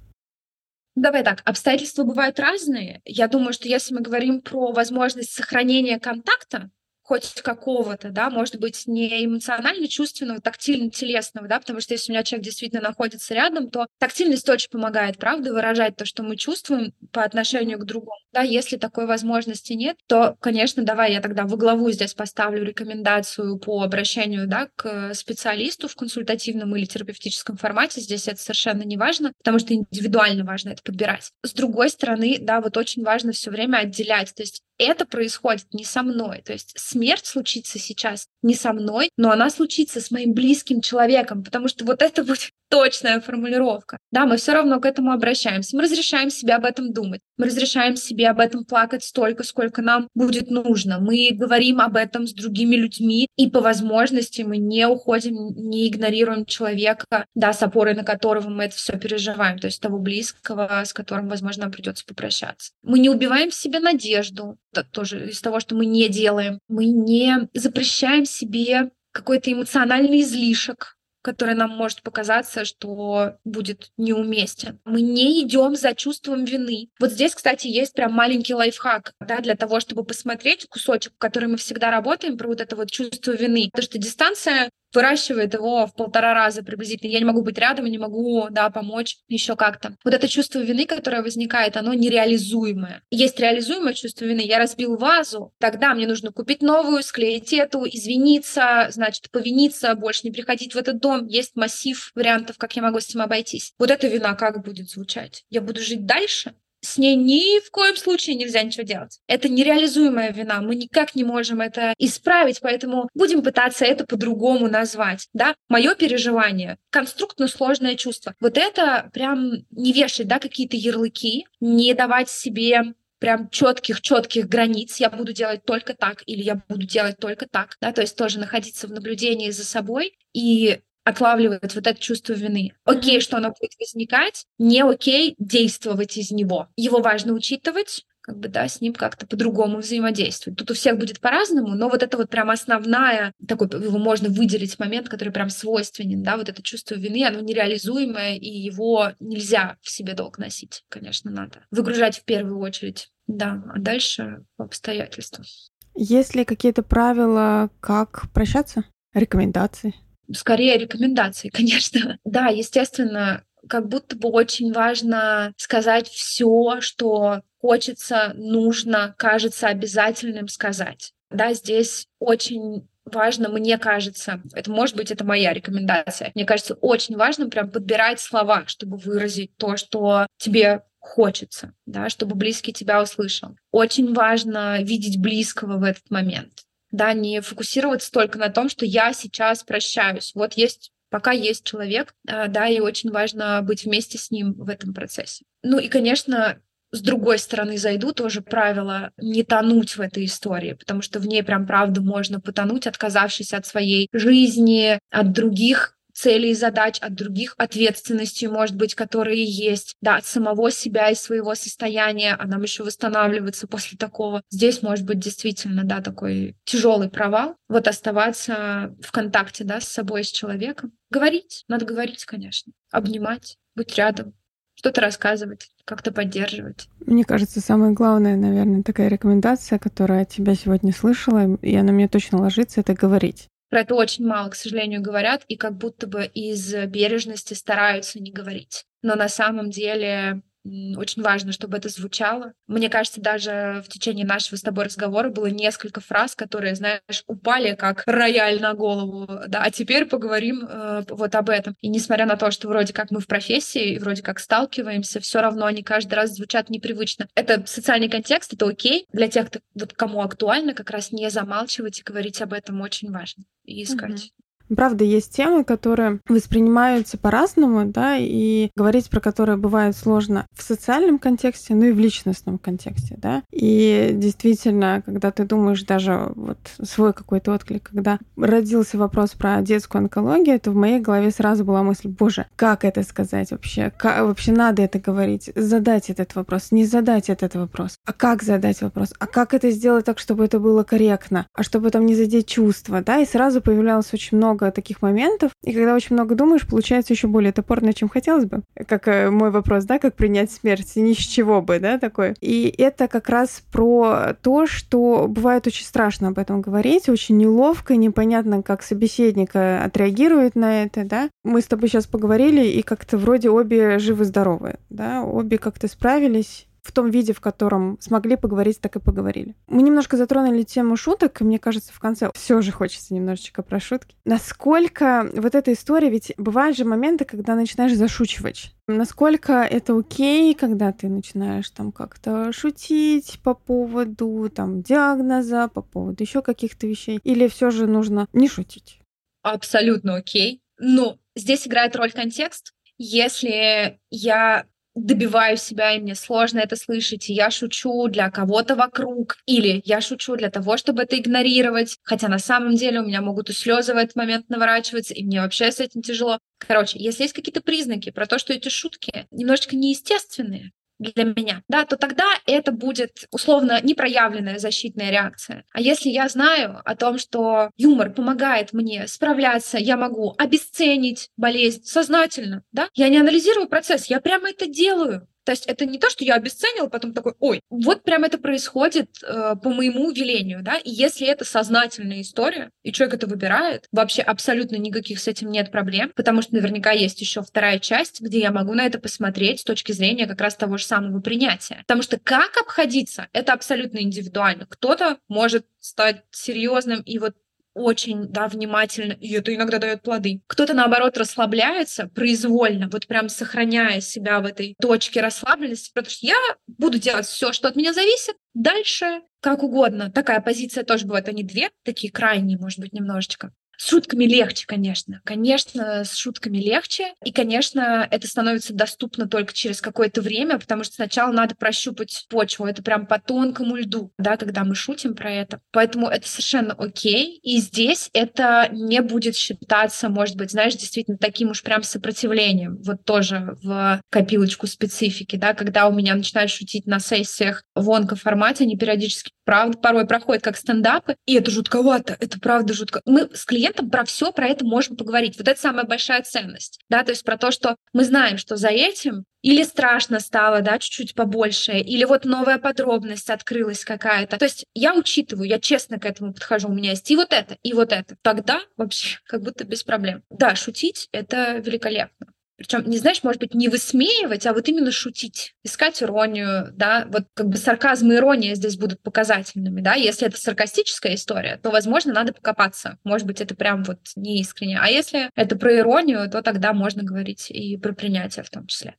Давай так, обстоятельства бывают разные. Я думаю, что если мы говорим про возможность сохранения контакта, хоть какого-то, да, может быть, не эмоционально-чувственного, тактильно-телесного, да, потому что если у меня человек действительно находится рядом, то тактильность очень помогает, правда, выражать то, что мы чувствуем по отношению к другому. Да, если такой возможности нет, то, конечно, давай я тогда во главу здесь поставлю рекомендацию по обращению, да, к специалисту в консультативном или терапевтическом формате. Здесь это совершенно не важно, потому что индивидуально важно это подбирать. С другой стороны, да, вот очень важно все время отделять, то есть это происходит не со мной. То есть смерть случится сейчас не со мной, но она случится с моим близким человеком, потому что вот это будет (laughs) точная формулировка. Да, мы все равно к этому обращаемся. Мы разрешаем себе об этом думать. Мы разрешаем себе об этом плакать столько, сколько нам будет нужно. Мы говорим об этом с другими людьми, и по возможности мы не уходим, не игнорируем человека, да, с опорой на которого мы это все переживаем, то есть того близкого, с которым, возможно, придется попрощаться. Мы не убиваем в себе надежду, это тоже из того, что мы не делаем. Мы не запрещаем себе какой-то эмоциональный излишек, который нам может показаться, что будет неуместен. Мы не идем за чувством вины. Вот здесь, кстати, есть прям маленький лайфхак да, для того, чтобы посмотреть кусочек, который мы всегда работаем, про вот это вот чувство вины. Потому что дистанция выращивает его в полтора раза приблизительно. Я не могу быть рядом, не могу, да, помочь еще как-то. Вот это чувство вины, которое возникает, оно нереализуемое. Есть реализуемое чувство вины. Я разбил вазу, тогда мне нужно купить новую, склеить эту, извиниться, значит, повиниться, больше не приходить в этот дом. Есть массив вариантов, как я могу с этим обойтись. Вот эта вина как будет звучать? Я буду жить дальше? С ней ни в коем случае нельзя ничего делать. Это нереализуемая вина, мы никак не можем это исправить, поэтому будем пытаться это по-другому назвать. Да? Мое переживание — конструктно сложное чувство. Вот это прям не вешать да, какие-то ярлыки, не давать себе прям четких, четких границ. Я буду делать только так или я буду делать только так. Да? То есть тоже находиться в наблюдении за собой и отлавливает вот это чувство вины. Окей, что оно будет возникать, не окей действовать из него. Его важно учитывать, как бы, да, с ним как-то по-другому взаимодействовать. Тут у всех будет по-разному, но вот это вот прям основная, такой, его можно выделить момент, который прям свойственен, да, вот это чувство вины, оно нереализуемое, и его нельзя в себе долг носить, конечно, надо. Выгружать в первую очередь, да, а дальше по обстоятельствам. Есть ли какие-то правила, как прощаться? Рекомендации? Скорее рекомендации, (laughs) конечно. Да, естественно, как будто бы очень важно сказать все, что хочется, нужно, кажется обязательным сказать. Да, здесь очень важно, мне кажется, это может быть это моя рекомендация, мне кажется, очень важно прям подбирать слова, чтобы выразить то, что тебе хочется, да, чтобы близкий тебя услышал. Очень важно видеть близкого в этот момент да, не фокусироваться только на том, что я сейчас прощаюсь. Вот есть пока есть человек, а, да, и очень важно быть вместе с ним в этом процессе. Ну и, конечно, с другой стороны зайду, тоже правило не тонуть в этой истории, потому что в ней прям правда можно потонуть, отказавшись от своей жизни, от других целей и задач, от других ответственностей, может быть, которые есть, да, от самого себя и своего состояния, а нам еще восстанавливаться после такого. Здесь может быть действительно, да, такой тяжелый провал. Вот оставаться в контакте, да, с собой, с человеком. Говорить, надо говорить, конечно. Обнимать, быть рядом, что-то рассказывать, как-то поддерживать. Мне кажется, самая главная, наверное, такая рекомендация, которая от тебя сегодня слышала, и она мне точно ложится, это говорить. Про это очень мало, к сожалению, говорят, и как будто бы из бережности стараются не говорить. Но на самом деле Очень важно, чтобы это звучало. Мне кажется, даже в течение нашего с тобой разговора было несколько фраз, которые, знаешь, упали как рояль на голову. Да, а теперь поговорим э, вот об этом. И несмотря на то, что вроде как мы в профессии, и вроде как сталкиваемся, все равно они каждый раз звучат непривычно. Это социальный контекст, это окей. Для тех, кто, вот кому актуально, как раз не замалчивать и говорить об этом очень важно. И искать. Mm-hmm. Правда, есть темы, которые воспринимаются по-разному, да, и говорить про которые бывает сложно в социальном контексте, ну и в личностном контексте, да. И действительно, когда ты думаешь даже вот свой какой-то отклик, когда родился вопрос про детскую онкологию, то в моей голове сразу была мысль, боже, как это сказать вообще? Как, вообще надо это говорить? Задать этот вопрос, не задать этот вопрос. А как задать вопрос? А как это сделать так, чтобы это было корректно? А чтобы там не задеть чувства, да? И сразу появлялось очень много много таких моментов, и когда очень много думаешь, получается еще более топорно, чем хотелось бы. Как э, мой вопрос, да, как принять смерть, ни с чего бы, да, такой. И это как раз про то, что бывает очень страшно об этом говорить, очень неловко, непонятно, как собеседник э, отреагирует на это, да. Мы с тобой сейчас поговорили, и как-то вроде обе живы-здоровы, да, обе как-то справились в том виде, в котором смогли поговорить, так и поговорили. Мы немножко затронули тему шуток, и мне кажется, в конце все же хочется немножечко про шутки. Насколько вот эта история, ведь бывают же моменты, когда начинаешь зашучивать. Насколько это окей, когда ты начинаешь там как-то шутить по поводу там диагноза, по поводу еще каких-то вещей, или все же нужно не шутить? Абсолютно окей. Но здесь играет роль контекст. Если я добиваю себя, и мне сложно это слышать, и я шучу для кого-то вокруг, или я шучу для того, чтобы это игнорировать, хотя на самом деле у меня могут и слезы в этот момент наворачиваться, и мне вообще с этим тяжело. Короче, если есть какие-то признаки про то, что эти шутки немножечко неестественные, для меня, да, то тогда это будет условно непроявленная защитная реакция. А если я знаю о том, что юмор помогает мне справляться, я могу обесценить болезнь сознательно, да, я не анализирую процесс, я прямо это делаю. То есть это не то, что я обесценила, потом такой, ой, вот прям это происходит э, по моему велению, да, и если это сознательная история, и человек это выбирает, вообще абсолютно никаких с этим нет проблем, потому что наверняка есть еще вторая часть, где я могу на это посмотреть с точки зрения как раз того же самого принятия. Потому что как обходиться, это абсолютно индивидуально. Кто-то может стать серьезным и вот очень, да, внимательно, и это иногда дает плоды. Кто-то, наоборот, расслабляется произвольно, вот прям сохраняя себя в этой точке расслабленности, потому что я буду делать все, что от меня зависит, дальше как угодно. Такая позиция тоже бывает. Они две, такие крайние, может быть, немножечко. С шутками легче, конечно. Конечно, с шутками легче. И, конечно, это становится доступно только через какое-то время, потому что сначала надо прощупать почву. Это прям по тонкому льду, да, когда мы шутим про это. Поэтому это совершенно окей. И здесь это не будет считаться, может быть, знаешь, действительно таким уж прям сопротивлением. Вот тоже в копилочку специфики, да, когда у меня начинают шутить на сессиях в онко-формате, они периодически, правда, порой проходят как стендапы, и это жутковато, это правда жутко. Мы с клиентом про все про это можем поговорить. Вот это самая большая ценность, да, то есть про то, что мы знаем, что за этим или страшно стало, да, чуть-чуть побольше, или вот новая подробность открылась какая-то. То есть я учитываю, я честно к этому подхожу, у меня есть и вот это, и вот это. Тогда вообще (laughs) как будто без проблем. Да, шутить — это великолепно. Причем, не знаешь, может быть, не высмеивать, а вот именно шутить, искать иронию, да, вот как бы сарказм и ирония здесь будут показательными, да, если это саркастическая история, то, возможно, надо покопаться, может быть, это прям вот не искренне, а если это про иронию, то тогда можно говорить и про принятие в том числе.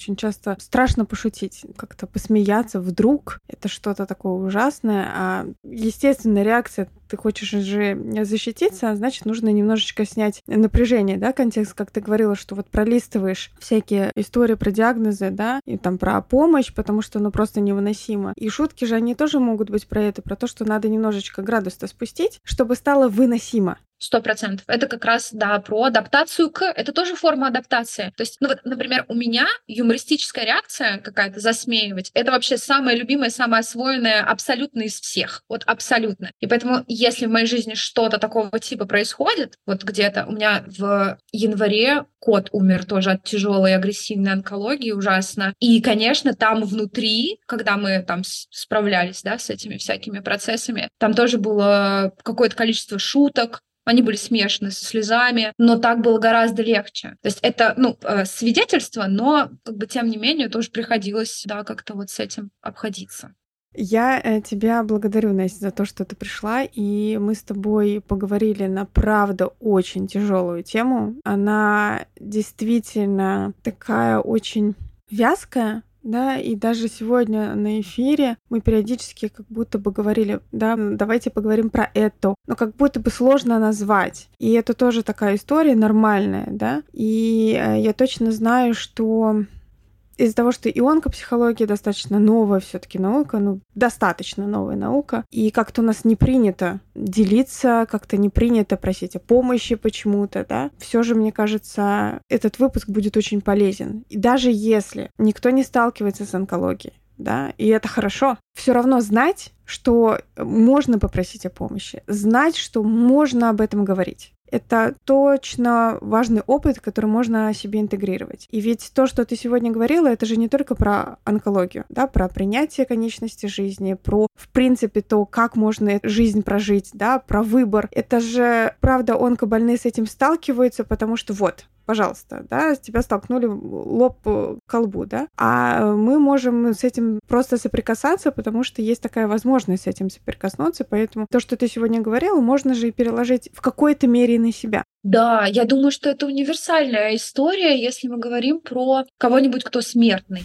Очень часто страшно пошутить, как-то посмеяться вдруг. Это что-то такое ужасное. А естественная реакция, ты хочешь же защититься, а значит, нужно немножечко снять напряжение, да, контекст, как ты говорила, что вот пролистываешь всякие истории про диагнозы, да, и там про помощь, потому что ну просто невыносимо. И шутки же, они тоже могут быть про это, про то, что надо немножечко градус-то спустить, чтобы стало выносимо. Сто процентов. Это как раз, да, про адаптацию к... Это тоже форма адаптации. То есть, ну вот, например, у меня юмористическая реакция какая-то, засмеивать, это вообще самое любимое, самое освоенное абсолютно из всех. Вот абсолютно. И поэтому, если в моей жизни что-то такого типа происходит, вот где-то у меня в январе кот умер тоже от тяжелой агрессивной онкологии, ужасно. И, конечно, там внутри, когда мы там справлялись, да, с этими всякими процессами, там тоже было какое-то количество шуток, они были смешаны со слезами, но так было гораздо легче. То есть это, ну, э, свидетельство, но, как бы, тем не менее, тоже приходилось, да, как-то вот с этим обходиться. Я э, тебя благодарю, Настя, за то, что ты пришла, и мы с тобой поговорили на правда очень тяжелую тему. Она действительно такая очень вязкая, да, и даже сегодня на эфире мы периодически как будто бы говорили, да, давайте поговорим про это, но как будто бы сложно назвать. И это тоже такая история нормальная, да, и э, я точно знаю, что из-за того, что и онкопсихология достаточно новая все-таки наука, ну, достаточно новая наука, и как-то у нас не принято делиться, как-то не принято просить о помощи почему-то, да, все же, мне кажется, этот выпуск будет очень полезен. И даже если никто не сталкивается с онкологией, да, и это хорошо. Все равно знать, что можно попросить о помощи, знать, что можно об этом говорить. Это точно важный опыт, который можно себе интегрировать. И ведь то, что ты сегодня говорила, это же не только про онкологию, да, про принятие конечности жизни, про, в принципе, то, как можно жизнь прожить, да, про выбор. Это же, правда, онкобольные с этим сталкиваются, потому что вот, пожалуйста, да, тебя столкнули лоб к колбу, да, а мы можем с этим просто соприкасаться, потому что есть такая возможность с этим соприкоснуться, поэтому то, что ты сегодня говорила, можно же и переложить в какой-то мере на себя. Да, я думаю, что это универсальная история, если мы говорим про кого-нибудь, кто смертный.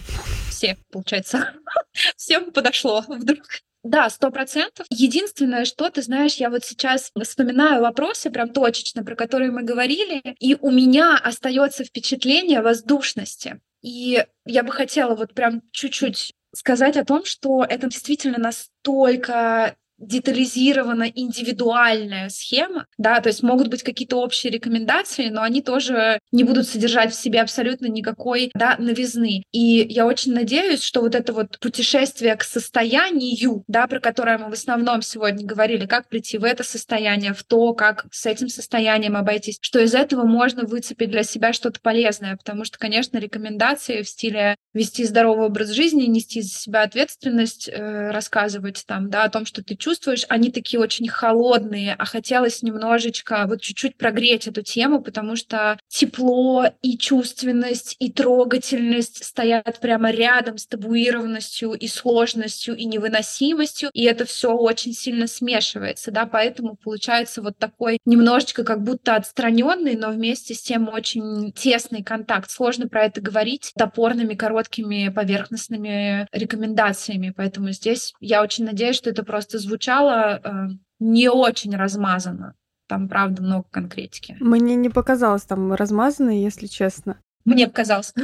Все, получается, (laughs) всем подошло вдруг. Да, сто процентов. Единственное, что ты знаешь, я вот сейчас вспоминаю вопросы прям точечно, про которые мы говорили, и у меня остается впечатление воздушности. И я бы хотела вот прям чуть-чуть сказать о том, что это действительно настолько детализирована индивидуальная схема, да, то есть могут быть какие-то общие рекомендации, но они тоже не будут содержать в себе абсолютно никакой, да, новизны. И я очень надеюсь, что вот это вот путешествие к состоянию, да, про которое мы в основном сегодня говорили, как прийти в это состояние, в то, как с этим состоянием обойтись, что из этого можно выцепить для себя что-то полезное, потому что, конечно, рекомендации в стиле вести здоровый образ жизни, нести за себя ответственность, э, рассказывать там, да, о том, что ты чувствуешь, они такие очень холодные, а хотелось немножечко вот чуть-чуть прогреть эту тему, потому что тепло и чувственность и трогательность стоят прямо рядом с табуированностью и сложностью и невыносимостью, и это все очень сильно смешивается, да, поэтому получается вот такой немножечко как будто отстраненный, но вместе с тем очень тесный контакт. Сложно про это говорить топорными, короткими, поверхностными рекомендациями, поэтому здесь я очень надеюсь, что это просто звучит звучало э, не очень размазано. Там, правда, много конкретики. Мне не показалось там размазано, если честно. Мне показалось.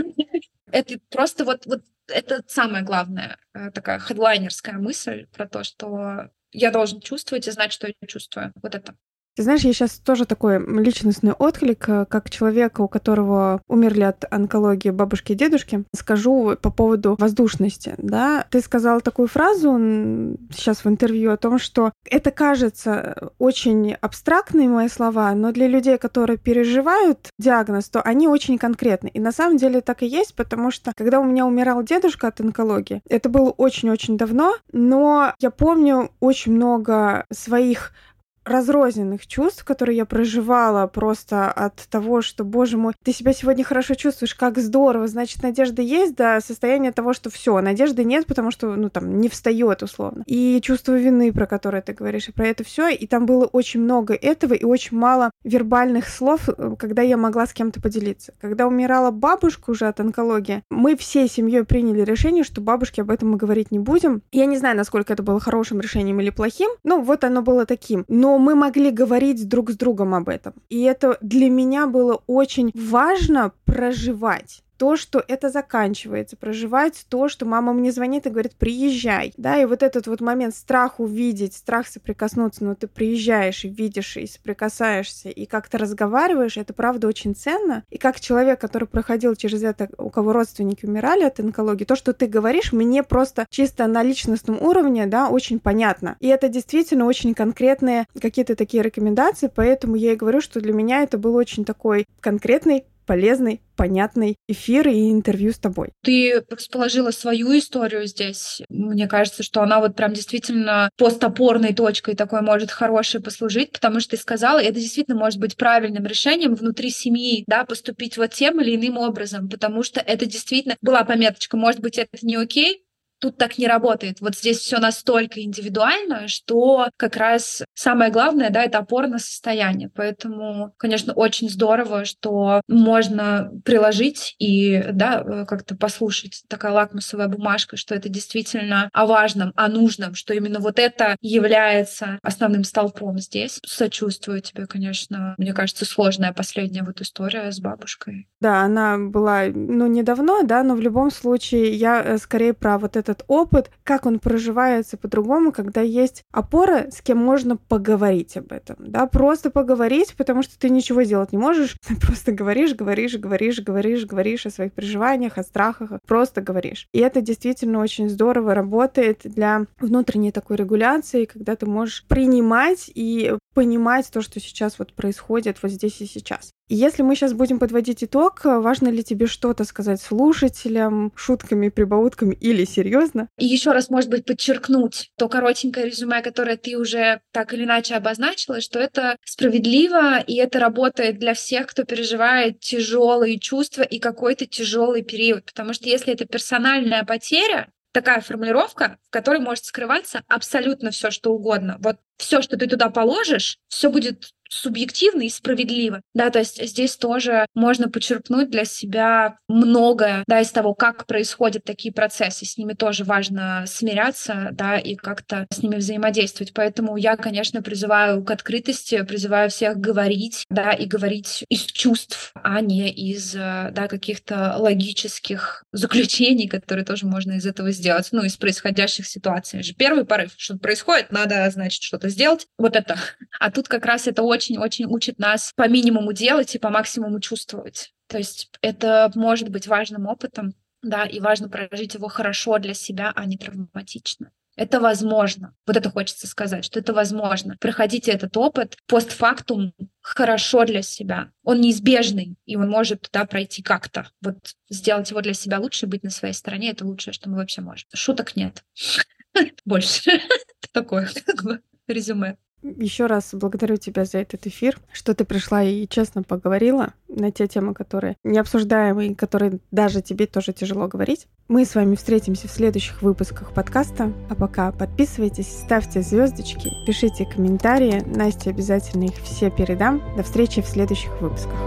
Это просто вот, вот это самая главная э, такая хедлайнерская мысль про то, что я должен чувствовать и знать, что я чувствую. Вот это. Ты знаешь, я сейчас тоже такой личностный отклик, э, как человека, у которого умерли от онкологии бабушки и дедушки, скажу по поводу воздушности. Да? Ты сказал такую фразу сейчас в интервью о том, что это кажется очень абстрактные мои слова, но для людей, которые переживают диагноз, то они очень конкретны. И на самом деле так и есть, потому что когда у меня умирал дедушка от онкологии, это было очень-очень давно, но я помню очень много своих разрозненных чувств, которые я проживала просто от того, что, боже мой, ты себя сегодня хорошо чувствуешь, как здорово, значит, надежда есть, до состояния того, что все, надежды нет, потому что, ну, там, не встает условно. И чувство вины, про которое ты говоришь, и про это все, и там было очень много этого и очень мало вербальных слов, э, когда я могла с кем-то поделиться. Когда умирала бабушка уже от онкологии, мы всей семьей приняли решение, что бабушке об этом мы говорить не будем. Я не знаю, насколько это было хорошим решением или плохим, ну, вот оно было таким. Но мы могли говорить друг с другом об этом. И это для меня было очень важно проживать то, что это заканчивается, проживать то, что мама мне звонит и говорит, приезжай, да, и вот этот вот момент страх увидеть, страх соприкоснуться, но ты приезжаешь и видишь, и соприкасаешься, и как-то разговариваешь, это правда очень ценно, и как человек, который проходил через это, у кого родственники умирали от онкологии, то, что ты говоришь, мне просто чисто на личностном уровне, да, очень понятно, и это действительно очень конкретные какие-то такие рекомендации, поэтому я и говорю, что для меня это был очень такой конкретный полезный, понятный эфир и интервью с тобой. Ты расположила свою историю здесь. Мне кажется, что она вот прям действительно постопорной точкой такой может хорошей послужить, потому что ты сказала, это действительно может быть правильным решением внутри семьи, да, поступить вот тем или иным образом, потому что это действительно была пометочка, может быть, это не окей, тут так не работает. Вот здесь все настолько индивидуально, что как раз самое главное, да, это опорное состояние. Поэтому, конечно, очень здорово, что можно приложить и, да, э, как-то послушать такая лакмусовая бумажка, что это действительно о важном, о нужном, что именно вот это является основным столпом здесь. Сочувствую тебе, конечно. Мне кажется, сложная последняя вот история с бабушкой. Да, она была, ну, недавно, да, но в любом случае я э, скорее про вот это этот опыт, как он проживается по-другому, когда есть опора, с кем можно поговорить об этом, да, просто поговорить, потому что ты ничего делать не можешь, ты (laughs) просто говоришь, говоришь, говоришь, говоришь, говоришь о своих переживаниях, о страхах, просто говоришь. И это действительно очень здорово работает для внутренней такой регуляции, когда ты можешь принимать и понимать то, что сейчас вот происходит вот здесь и сейчас. Если мы сейчас будем подводить итог, важно ли тебе что-то сказать слушателям, шутками, прибаутками или серьезно? И еще раз, может быть, подчеркнуть то коротенькое резюме, которое ты уже так или иначе обозначила, что это справедливо, и это работает для всех, кто переживает тяжелые чувства и какой-то тяжелый период. Потому что если это персональная потеря, такая формулировка, в которой может скрываться абсолютно все, что угодно. Вот все, что ты туда положишь, все будет субъективно и справедливо. Да, то есть здесь тоже можно почерпнуть для себя многое, да, из того, как происходят такие процессы. С ними тоже важно смиряться, да, и как-то с ними взаимодействовать. Поэтому я, конечно, призываю к открытости, призываю всех говорить, да, и говорить из чувств, а не из, да, каких-то логических заключений, которые тоже можно из этого сделать, ну, из происходящих ситуаций. Первый порыв, что происходит, надо, значит, что-то сделать. Вот это. А тут как раз это очень очень-очень учит нас по минимуму делать и по максимуму чувствовать. То есть это может быть важным опытом, да, и важно прожить его хорошо для себя, а не травматично. Это возможно. Вот это хочется сказать, что это возможно. Проходите этот опыт постфактум хорошо для себя. Он неизбежный, и он может туда пройти как-то. Вот сделать его для себя лучше, быть на своей стороне — это лучшее, что мы вообще можем. Шуток нет. (laughs) Больше. (laughs) Такое резюме. Еще раз благодарю тебя за этот эфир, что ты пришла и честно поговорила на те темы, которые не обсуждаемы и которые даже тебе тоже тяжело говорить. Мы с вами встретимся в следующих выпусках подкаста. А пока подписывайтесь, ставьте звездочки, пишите комментарии. Насте обязательно их все передам. До встречи в следующих выпусках.